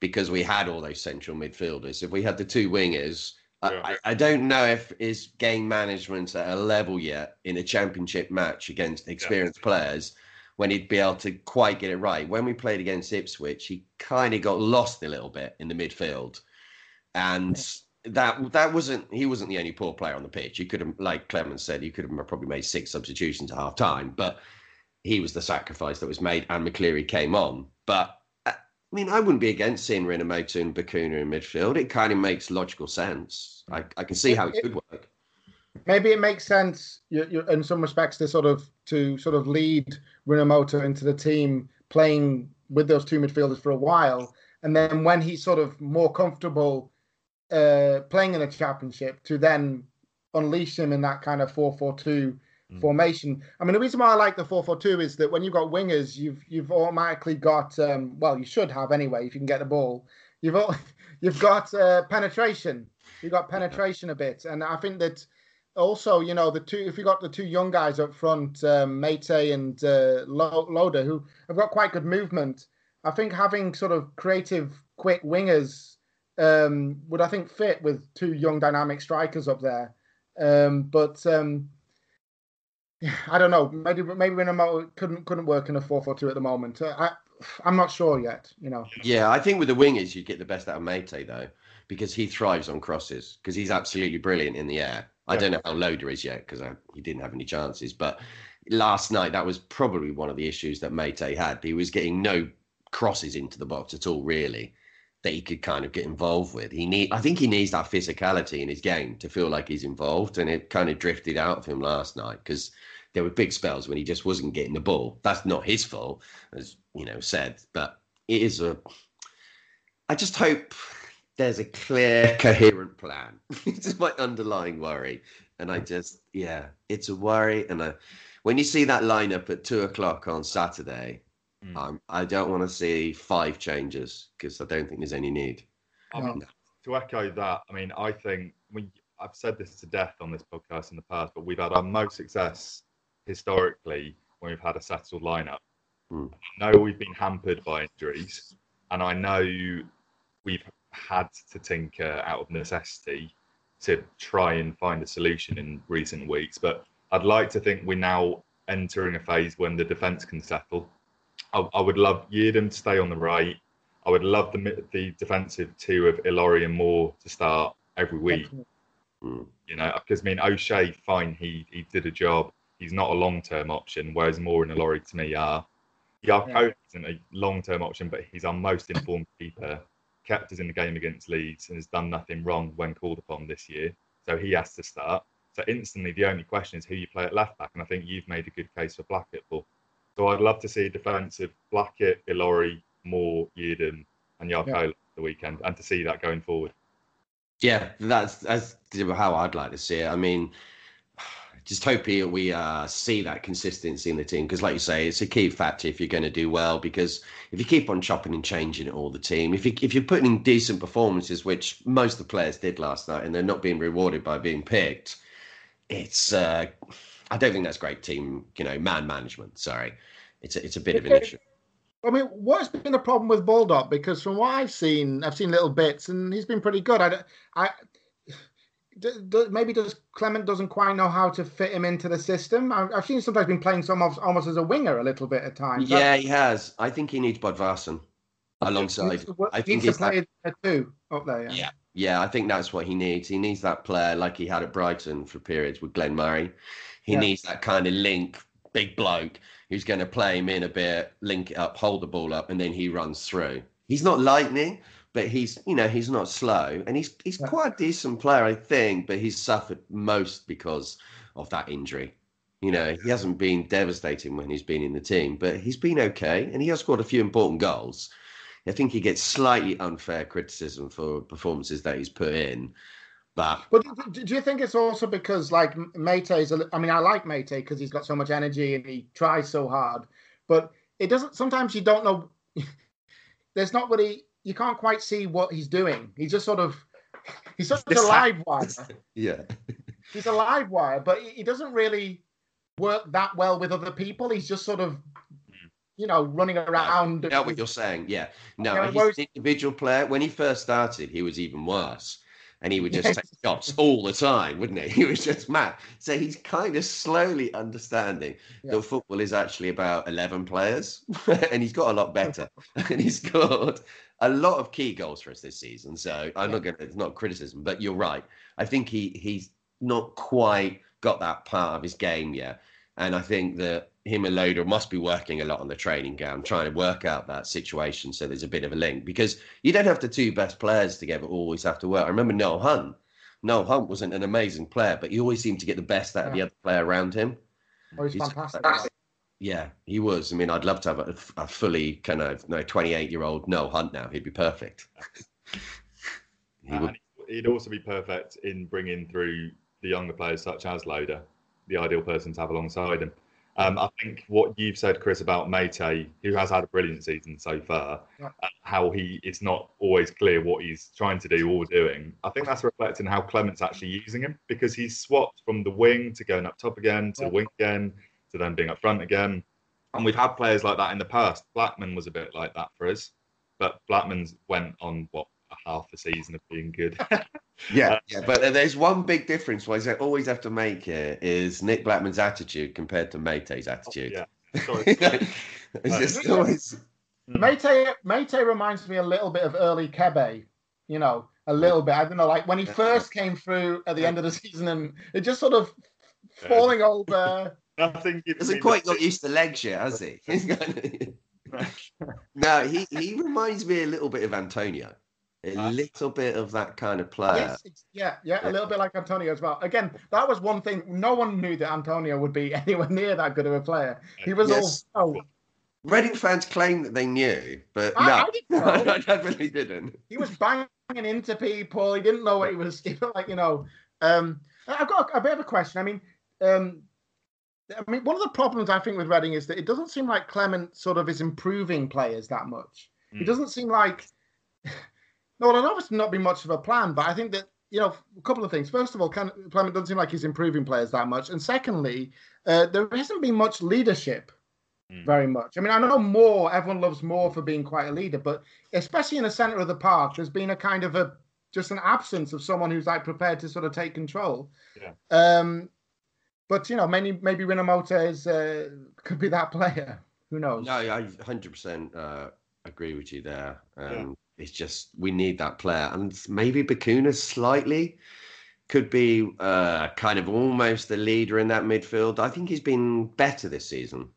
because we had all those central midfielders. If we had the two wingers, yeah. I, I, don't know if his game management's at a level yet in a championship match against experienced yeah. players when he'd be able to quite get it right. When we played against Ipswich, he kind of got lost a little bit in the midfield. And that that wasn't he wasn't the only poor player on the pitch. He could have, like Clement said, he could have probably made six substitutions at half time, but he was the sacrifice that was made, and McCleary came on. But uh, I mean, I wouldn't be against seeing Rinomhota and Bacuna in midfield. It kind of makes logical sense. I, I can see how it, it could work. Maybe it makes sense you, you, in some respects to sort of to sort of lead Rinomhota into the team playing with those two midfielders for a while, and then when he's sort of more comfortable uh, playing in a championship to then unleash him in that kind of 4-4-2 mm. formation. I mean, the reason why I like the 4-4-2 is that when you've got wingers, you've you've automatically got um, well, you should have anyway if you can get the ball. You've all, you've got uh, penetration. You've got penetration a bit, and I think that also, you know, the two if you got the two young guys up front, um, Meite and uh, Loader, who have got quite good movement. I think having sort of creative, quick wingers um, would I think fit with two young dynamic strikers up there. Um, but um, I don't know. Maybe maybe Rinomhota couldn't couldn't work in a four four two at the moment. Uh, I I'm not sure yet. You know. Yeah, I think with the wingers you get the best out of Meite though, because he thrives on crosses because he's absolutely brilliant in the air. I don't know how Loader is yet because he didn't have any chances, but last night that was probably one of the issues that Meite had. He was getting no crosses into the box at all, really that he could kind of get involved with. He need, I think he needs that physicality in his game to feel like he's involved, and it kind of drifted out of him last night because there were big spells when he just wasn't getting the ball. That's not his fault, as you know said, but it is a. I just hope there's a clear, coherent plan. it's my underlying worry, and I just yeah, it's a worry, and I, when you see that lineup at two o'clock on Saturday Mm. Um, I don't want to see five changes because I don't think there's any need. I mean, to echo that, I mean, I think we. I've said this to death on this podcast in the past, but we've had our most success historically when we've had a settled lineup. Mm. I know we've been hampered by injuries, and I know we've had to tinker out of necessity to try and find a solution in recent weeks. But I'd like to think we're now entering a phase when the defence can settle I, I would love Yiadom to stay on the right. I would love the the defensive two of Ilori and Moore to start every week. Mm. You know, because I mean O'Shea, fine, he he did a job. He's not a long term option, whereas Moore and Ilori to me are. Yarko yeah. isn't a long term option, but he's our most informed keeper. Kept us in the game against Leeds and has done nothing wrong when called upon this year. So he has to start. So instantly, the only question is who you play at left back, and I think you've made a good case for Blackett, Paul. So I'd love to see a defensive Blackett, Ilori, Moore, Yiadom, and Yarko yeah. the weekend, and to see that going forward. Yeah, that's that's how I'd like to see it. I mean, just hope we uh, see that consistency in the team because, like you say, it's a key factor if you're going to do well. Because if you keep on chopping and changing it all the team, if you if you're putting in decent performances, which most of the players did last night, and they're not being rewarded by being picked, it's. Uh, I don't think that's great team, you know, man management. Sorry, it's a, it's a bit of an issue. I mean, what's been the problem with Baldock? Because from what I've seen, I've seen little bits, and he's been pretty good. I, I do, maybe does Clement doesn't quite know how to fit him into the system. I, have seen sometimes been playing some almost, almost as a winger a little bit at times. Yeah, he has. I think he needs Bodvarsson alongside. I think he's play that, too up there. Yeah. yeah. yeah, I think that's what he needs. He needs that player like he had at Brighton for periods with Glenn Murray. He yeah. needs that kind of link, big bloke who's going to play him in a bit, link it up, hold the ball up, and then he runs through. He's not lightning, but he's you know he's not slow, and he's he's quite a decent player, I think. But he's suffered most because of that injury. You know, he hasn't been devastating when he's been in the team, but he's been okay, and he has scored a few important goals. I think he gets slightly unfair criticism for performances that he's put in. But but do you think it's also because like Meite is? A, I mean, I like Meite because he's got so much energy and he tries so hard. But it doesn't. Sometimes you don't know there's not really you can't quite see what he's doing. He's just sort of he's such This a live wire. Yeah. He's a live wire, but he he doesn't really work that well with other people. He's just sort of you know running around. I know what you're saying. Yeah. No, Yeah, he's whereas- an individual player. When he first started, he was even worse. And he would just Yes. take shots all the time, wouldn't he? He was just mad. So he's kind of slowly understanding Yeah. that football is actually about 11 players. and he's got a lot better. and he's scored a lot of key goals for us this season. So I'm not going to, it's not criticism, but you're right. I think he he's not quite got that part of his game yet. And I think that him and Loader must be working a lot on the training ground, trying to work out that situation so there's a bit of a link. Because you don't have the two best players together always have to work. I remember Noel Hunt. Noel Hunt wasn't an amazing player, but he always seemed to get the best out of the other player around him. Oh, he's He's- fantastic. Yeah, he was. I mean, I'd love to have a, a fully kind of no 28 year old Noel Hunt now. He'd be perfect. he would. He'd also be perfect in bringing through the younger players such as Loader, the ideal person to have alongside him. Um, I think what you've said, Chris, about Meite, who has had a brilliant season so far, Yeah. uh, how he it's not always clear what he's trying to do or doing. I think that's reflecting how Clement's actually using him because he's swapped from the wing to going up top again to Yeah. the wing again to then being up front again. And we've had players like that in the past. Blackman was a bit like that for us, but Blackman's went on what a half a season of being good. Yeah, uh, yeah, but there's one big difference. What I always have to make here is Nick Blackman's attitude compared to Meite's oh, attitude. yeah. Sorry. it's just always. Hmm. Meite, Meite reminds me a little bit of early Kebe, you know, a little bit. I don't know, like when he first came through at the end of the season and it just sort of falling over. Nothing gives Hasn't me quite the- got used to legs yet, has he? He's going no, he, he reminds me a little bit of Antonio. A little bit of that kind of player. Yes, it's, yeah, yeah, a little bit like Antonio as well. Again, that was one thing. No one knew that Antonio would be anywhere near that good of a player. He was Yes. all. Oh, Reading fans claim that they knew, but I- no, I didn't know. I definitely didn't. he was banging into people. He didn't know what he was. He like you know. Um, I've got a, a bit of a question. I mean, um, I mean, one of the problems I think with Reading is that it doesn't seem like Clement sort of is improving players that much. It Mm. doesn't seem like. No, well, know it's not be much of a plan, but I think that you know a couple of things. First of all, Clem- Clement doesn't seem like he's improving players that much, and secondly, uh, there hasn't been much leadership. Mm. Very much. I mean, I know more. Everyone loves more for being quite a leader, but especially in the center of the park, there's been a kind of a just an absence of someone who's like prepared to sort of take control. Yeah. Um, but you know, maybe maybe Rinomhota is uh, could be that player. Who knows? No, I 100% uh, agree with you there. Um, Yeah. It's just we need that player, and maybe Bacuna slightly could be uh, kind of almost the leader in that midfield. I think he's been better this season,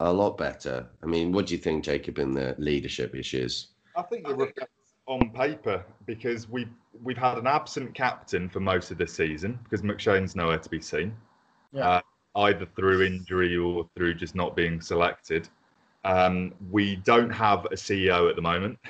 a lot better. I mean, what do you think, Jacob, in the leadership issues? I think it reflects on paper because we've we've had an absent captain for most of the season because McShane's nowhere to be seen, Yeah. uh, either through injury or through just not being selected. Um, we don't have a CEO at the moment.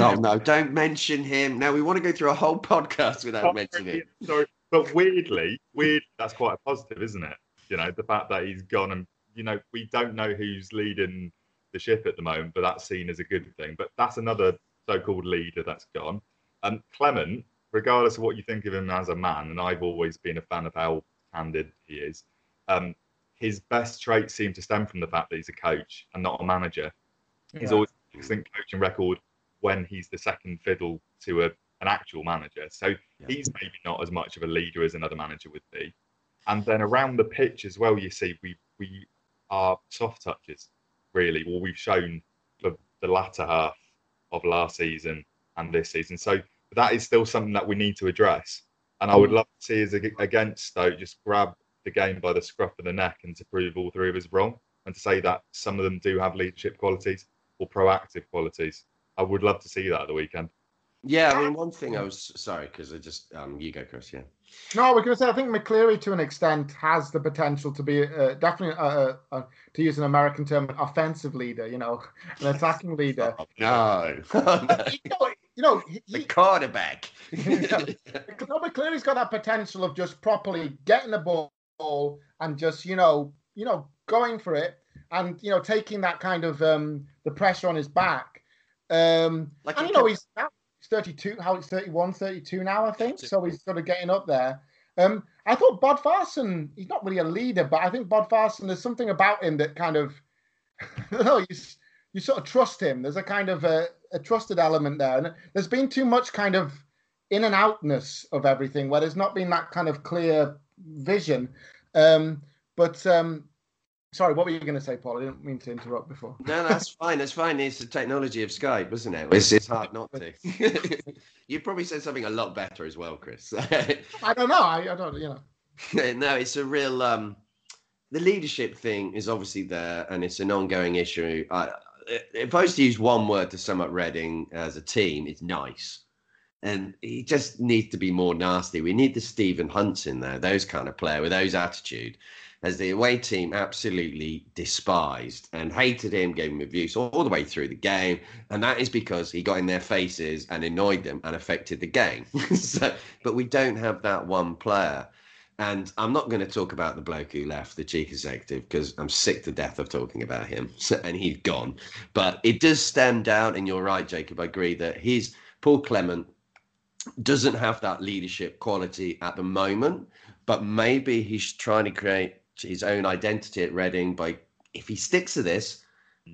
Oh no, don't mention him. Now we want to go through a whole podcast without mentioning him. Sorry, but weirdly, weird. That's quite a positive, isn't it? You know, the fact that he's gone and you know we don't know who's leading the ship at the moment, but that's seen as a good thing. But that's another so-called leader that's gone. And Clement, regardless of what you think of him as a man, and I've always been a fan of how candid he is. Um, his best traits seem to stem from the fact that he's a coach and not a manager. He's Yeah. always an excellent coaching record when he's the second fiddle to a, an actual manager. So Yeah. he's maybe not as much of a leader as another manager would be. And then around the pitch as well, you see we we are soft touches, really. Well, we've shown for the latter half of last season and this season. So that is still something that we need to address. And I would love to see us against Stoke just grab the game by the scruff of the neck and to prove all three of us wrong and to say that some of them do have leadership qualities or proactive qualities. I would love to see that at the weekend. Yeah, I mean, one thing I was sorry because I just um, you go, Chris. Yeah. No, we're going to say I think McCleary to an extent has the potential to be uh, definitely, uh, uh, to use an American term, an offensive leader. You know, an attacking leader. Oh, no, no. you know, you know he, the he, quarterback. No, McCleary's got that potential of just properly getting the ball and just you know, you know, going for it. and you know taking that kind of um, the pressure on his back. Um, Like and you know he's he's 32, how it's 31, 32 now, I think. So he's sort of getting up there. Um, I thought Bodvarsson, he's not really a leader, but I think Bodvarsson, there's something about him that kind of, I don't know, you, you sort of trust him. There's a kind of a, a trusted element there. And there's been too much kind of in and outness of everything where there's not been that kind of clear vision. Um, but um, sorry, what were you going to say, Paul? I didn't mean to interrupt before. No, that's fine. That's fine. It's the technology of Skype, isn't it? It's, it's hard not to. You'd probably said something a lot better as well, Chris. I don't know. I, I don't, you know. no, it's a real. Um, the leadership thing is obviously there, and it's an ongoing issue. I, Uh, if I was to use one word to sum up Reading as a team, it's nice. And he just needs to be more nasty. We need the Stephen Hunts in there, those kind of player with those attitude. As the away team absolutely despised and hated him, gave him abuse all, all the way through the game. And that is because he got in their faces and annoyed them and affected the game. so, but we don't have that one player. And I'm not going to talk about the bloke who left, the chief executive, because I'm sick to death of talking about him. And he's gone. But it does stem down, and you're right, Jacob. I agree that he's Paul Clement doesn't have that leadership quality at the moment, but maybe he's trying to create his own identity at Reading by if he sticks to this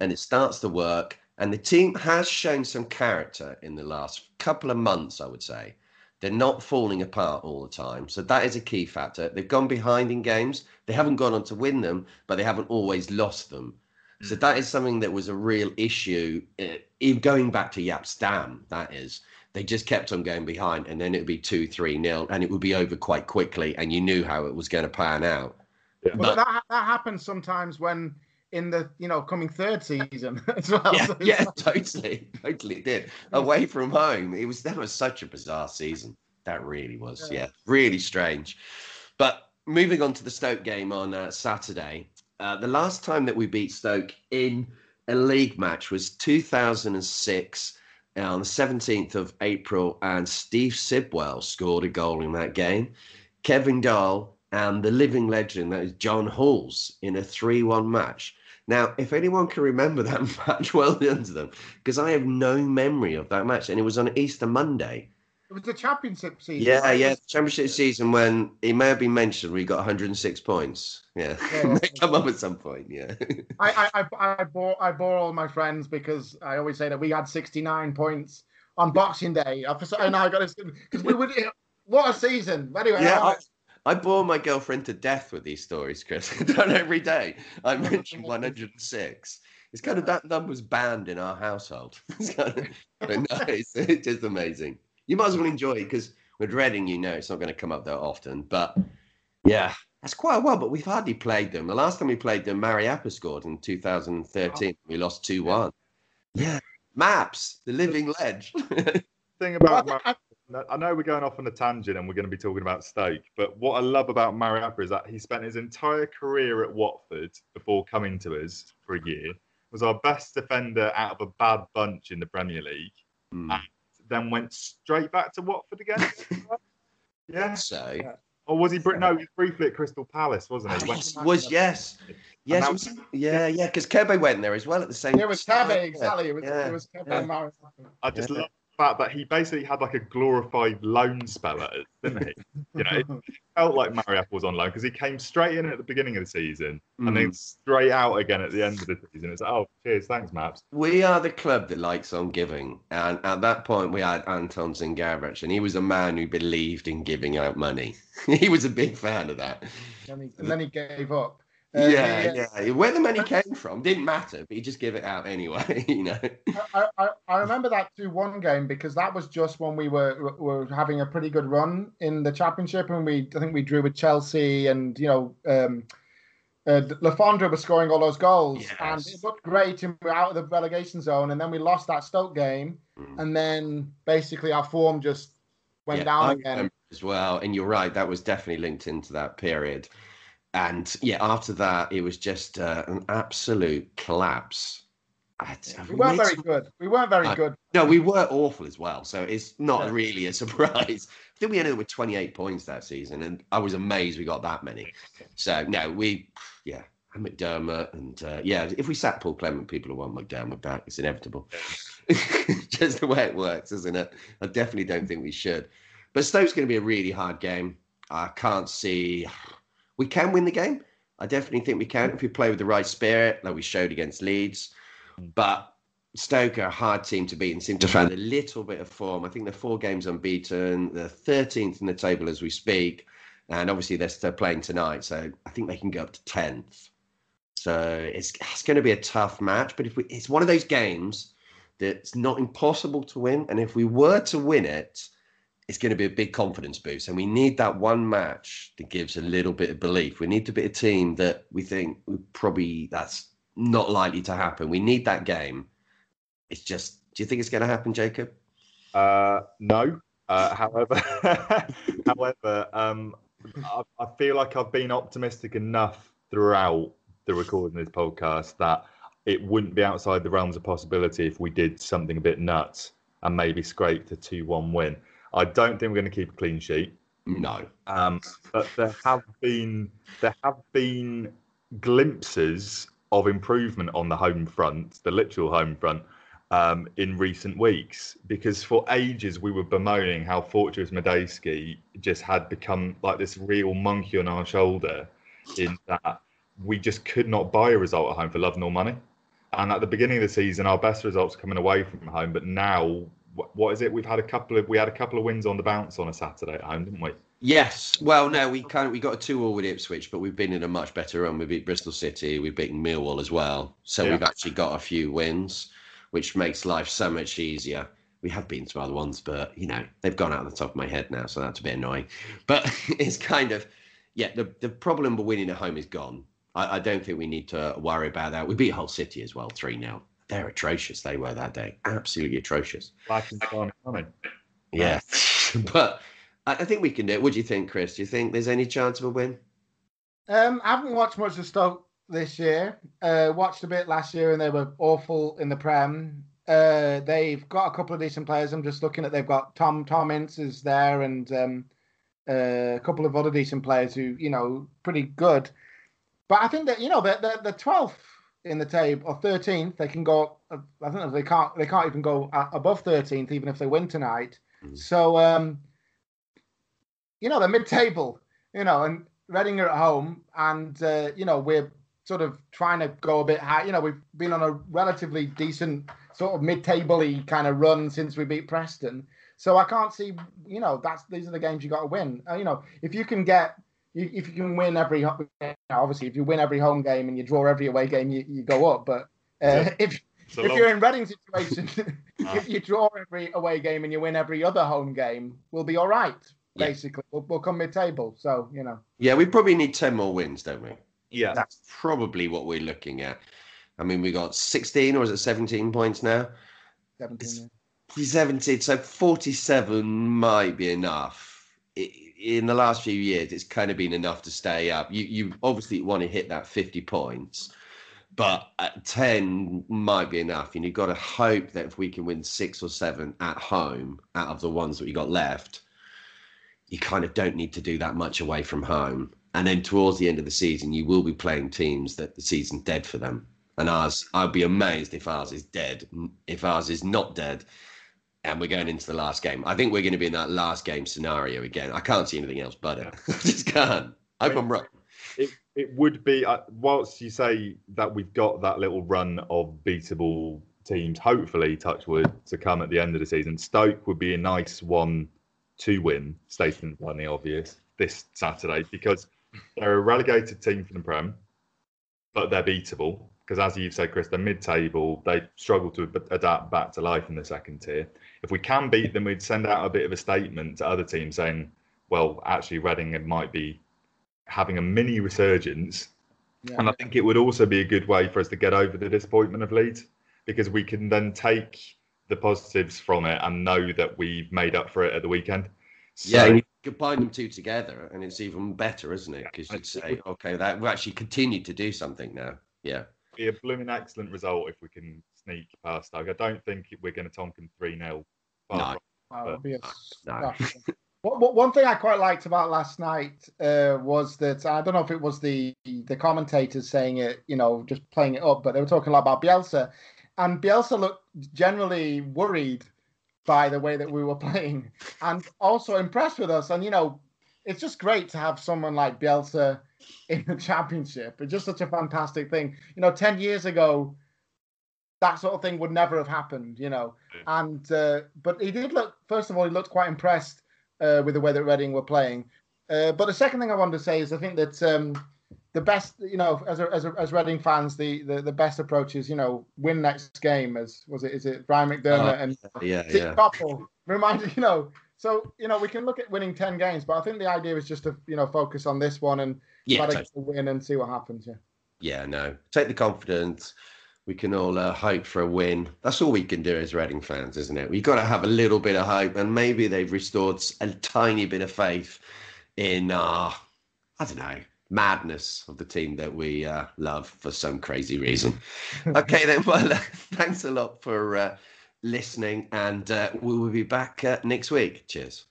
and it starts to work. And the team has shown some character in the last couple of months, I would say. They're not falling apart all the time. So that is a key factor. They've gone behind in games. They haven't gone on to win them, but they haven't always lost them. So that is something that was a real issue. uh, even going back to Jaap Stam, that is. They just kept on going behind, and then it would be two, three nil, and it would be over quite quickly, and you knew how it was going to pan out. Yeah. But But- that that happens sometimes when in the you know coming third season as well. yeah, So yeah, like- totally, totally did. Away from home, it was that was such a bizarre season. That really was, Yeah. yeah, really strange. But moving on to the Stoke game on uh, Saturday, uh, the last time that we beat Stoke in a league match was 2006 uh, on the 17th of April, and Steve Sidwell scored a goal in that game. Kevin Doyle and the living legend, that is John Halls, in a 3 1 match. Now, if anyone can remember that match, well done to them, because I have no memory of that match, and it was on Easter Monday. It was the championship season. Yeah, right? yeah, championship season when it may have been mentioned we got 106 points. Yeah, Yeah. come up at some point. Yeah, I, I, I, I bore I bore all my friends because I always say that we had 69 points on Boxing Day. I- And oh, I got because we would. What a season! Anyway, yeah. I- I, bore my girlfriend to death with these stories, Chris. I done every day. I mentioned 106. It's kind of that number's banned in our household. It's kind of, but no, it's, it's just amazing. You might as well enjoy it because with Reading, you know, it's not going to come up that often. But yeah, that's quite a while. But we've hardly played them. The last time we played them, Mariappa scored in 2013. We lost 2 1. Yeah, Maps, the living ledge. thing about think- I- Mar- I know we're going off on a tangent and we're going to be talking about Stoke, but what I love about Mariappa is that he spent his entire career at Watford before coming to us for a year. Was our best defender out of a bad bunch in the Premier League. Hmm. Then went straight back to Watford again. yeah, So. or was he? br- No, he was briefly at Crystal Palace, wasn't he? He went- yes, was yes, yes, was- yeah, yeah. Because Kebe went there as well at the same. It was time. Kebe, exactly. It was, Yeah, it was Kebe yeah. and Maris. I just Yeah. love the fact that he basically had like a glorified loan spell at us, didn't he? You know, it felt like Mariappa was on loan because he came straight in at the beginning of the season and then Mm. straight out again at the end of the season. It's like, oh, cheers, thanks, Maps. We are the club that likes on giving, and at that point we had Anton Zingarevich, and he was a man who believed in giving out money. he was a big fan of that. And, he, and then he gave up. Uh, yeah, the, uh, yeah. Where the money came from didn't matter, but he just gave it out anyway. You know. I, I, I remember that 2 1 game because that was just when we were were having a pretty good run in the championship. And we, I think we drew with Chelsea and, you know, um, uh, Le Fondre was scoring all those goals. And it looked great and we were out of the relegation zone. And then we lost that Stoke game. Mm. And then basically our form just went Yeah, down I again. as well. And you're right, that was definitely linked into that period. And yeah, after that, it was just uh, an absolute collapse. We weren't very some- good. We weren't very I- good. No, we were awful as well. So it's not Yeah. really a surprise. I think we ended up with 28 points that season, and I was amazed we got that many. So no, we, yeah, and McDermott, and uh, yeah, if we sat Paul Clement, people will want McDermott back. It's inevitable. Just the way it works, isn't it? I definitely don't think we should. But Stoke's going to be a really hard game. I can't see. We can win the game. I definitely think we can if we play with the right spirit, like we showed against Leeds. But Stoke are a hard team to beat and seem to find a little bit of form. I think they're four games unbeaten. They're 13th in the table as we speak. And obviously they're still playing tonight. So I think they can go up to 10th. So it's, it's going to be a tough match. But if we, it's one of those games that's not impossible to win. And if we were to win it, it's going to be a big confidence boost. And we need that one match that gives a little bit of belief. We need to be a team that we think we probably that's not likely to happen. We need that game. It's just, do you think it's going to happen, Jacob? Uh, no. Uh, however, however, um, I, I feel like I've been optimistic enough throughout the recording of this podcast that it wouldn't be outside the realms of possibility if we did something a bit nuts and maybe scraped a 2 1 win. I don't think we're going to keep a clean sheet. No. Um, but there have been there have been glimpses of improvement on the home front, the literal home front, um, in recent weeks. Because for ages we were bemoaning how Fortress Madejski just had become like this real monkey on our shoulder, in that we just could not buy a result at home for love nor money. And at the beginning of the season, our best results coming away from home, but now what is it? We've had a couple of we had a couple of wins on the bounce on a Saturday at home, didn't we? Yes. Well, no, we kind of we got a two all with Ipswich, but we've been in a much better run. We beat Bristol City, we've beaten Millwall as well, so Yeah. we've actually got a few wins, which makes life so much easier. We have been to other ones, but you know they've gone out of the top of my head now, so that's a bit annoying. But it's kind of yeah. The the problem with winning at home is gone. I, I don't think we need to worry about that. We beat Hull City as well, three 0 They're atrocious. They were that day, absolutely atrocious. Black and Swan coming. Yeah, but I, I think we can do it. What do you think, Chris? Do you think there's any chance of a win? Um, I haven't watched much of Stoke this year. Uh, watched a bit last year, and they were awful in the Prem. Uh, they've got a couple of decent players. I'm just looking at. They've got Tom Tom Ince is there, and um, uh, a couple of other decent players who you know pretty good. But I think that you know they're they're, they're 12th in the table or 13th. They can go. uh, I think they can't. They can't even go above 13th, even if they win tonight. Mhm. So um, you know they're mid-table. You know, and Reading are at home, and uh, you know we're sort of trying to go a bit high. You know, we've been on a relatively decent sort of mid-table-y kind of run since we beat Preston. So I can't see. You know, that's these are the games you got to win. Uh, you know, if you can get. you- If you can win every, ho- obviously, if you win every home game and you draw every away game, you, you go up. But uh, Yeah. if It's if long- you're in Reading situation, Ah. if you draw every away game and you win every other home game, we'll be all right. Yeah. Basically, we'll, we'll come mid-table. So you know, Yeah, we probably need 10 more wins, don't we? yeah, That's probably what we're looking at. I mean, we got 16 or is it 17 points now? 17. 17, so 47 might be enough. I- In the last few years, it's kind of been enough to stay up. You you obviously want to hit that 50 points, but at 10 might be enough. And you've got to hope that if we can win six or seven at home out of the ones that we got left, you kind of don't need to do that much away from home. And then towards the end of the season, you will be playing teams that the season's dead for them. And ours, I'd be amazed if ours is dead. If ours is not dead, and we're going into the last game. I think we're going to be in that last game scenario again. I can't see anything else but it. I just can't. I hope I'm wrong. it, it would be uh, whilst you say that we've got that little run of beatable teams hopefully touchwood to come at the end of the season stoke would be a nice one to win stating the obvious this saturday because they're a relegated team from the prem but they're beatable because as you've said chris they're mid-table they struggle to adapt back to life in the second tier if we can beat them we'd send out a bit of a statement to other teams saying well actually reading might be having a mini resurgence. Yeah. And I think it would also be a good way for us to get over the disappointment of Leeds because we can then take the positives from it and know that we've made up for it at the weekend. So, Yeah, you combine them two together, and it's even better, isn't it? Because you'd say, okay, that we actually continued to do something now. Yeah. Be a blooming excellent result if we can sneak past Stoke. I don't think we're going to tonk them 3 0. No. Well, it'll be a No. smash. One thing I quite liked about last night uh, was that I don't know if it was the the commentators saying it, you know, just playing it up, but they were talking a lot about Bielsa, and Bielsa looked generally worried by the way that we were playing, and also impressed with us. And you know, it's just great to have someone like Bielsa in the championship. It's just such a fantastic thing. You know, ten years ago, that sort of thing would never have happened. You know, and uh, but he did look. First of all, he looked quite impressed uh, with the way that Reading were playing. Uh, but the second thing I wanted to say is I think that um, the best, you know, as a, as a, as Reading fans, the, the the best approach is you know win next game. As was it? Is it Brian McDermott Oh, and Yeah, Dick yeah. Koppel reminded you know. So you know we can look at winning ten games, but I think the idea is just to you know focus on this one and Yeah, to totally. win and see what happens. Yeah. yeah, no. Take the confidence. We can all uh, hope for a win. That's all we can do as Reading fans, isn't it? We've got to have a little bit of hope, and maybe they've restored a tiny bit of faith in, uh, I don't know, madness of the team that we uh, love for some crazy reason. okay, then. Well, uh, thanks a lot for uh, listening, and uh, we will be back uh, next week. Cheers.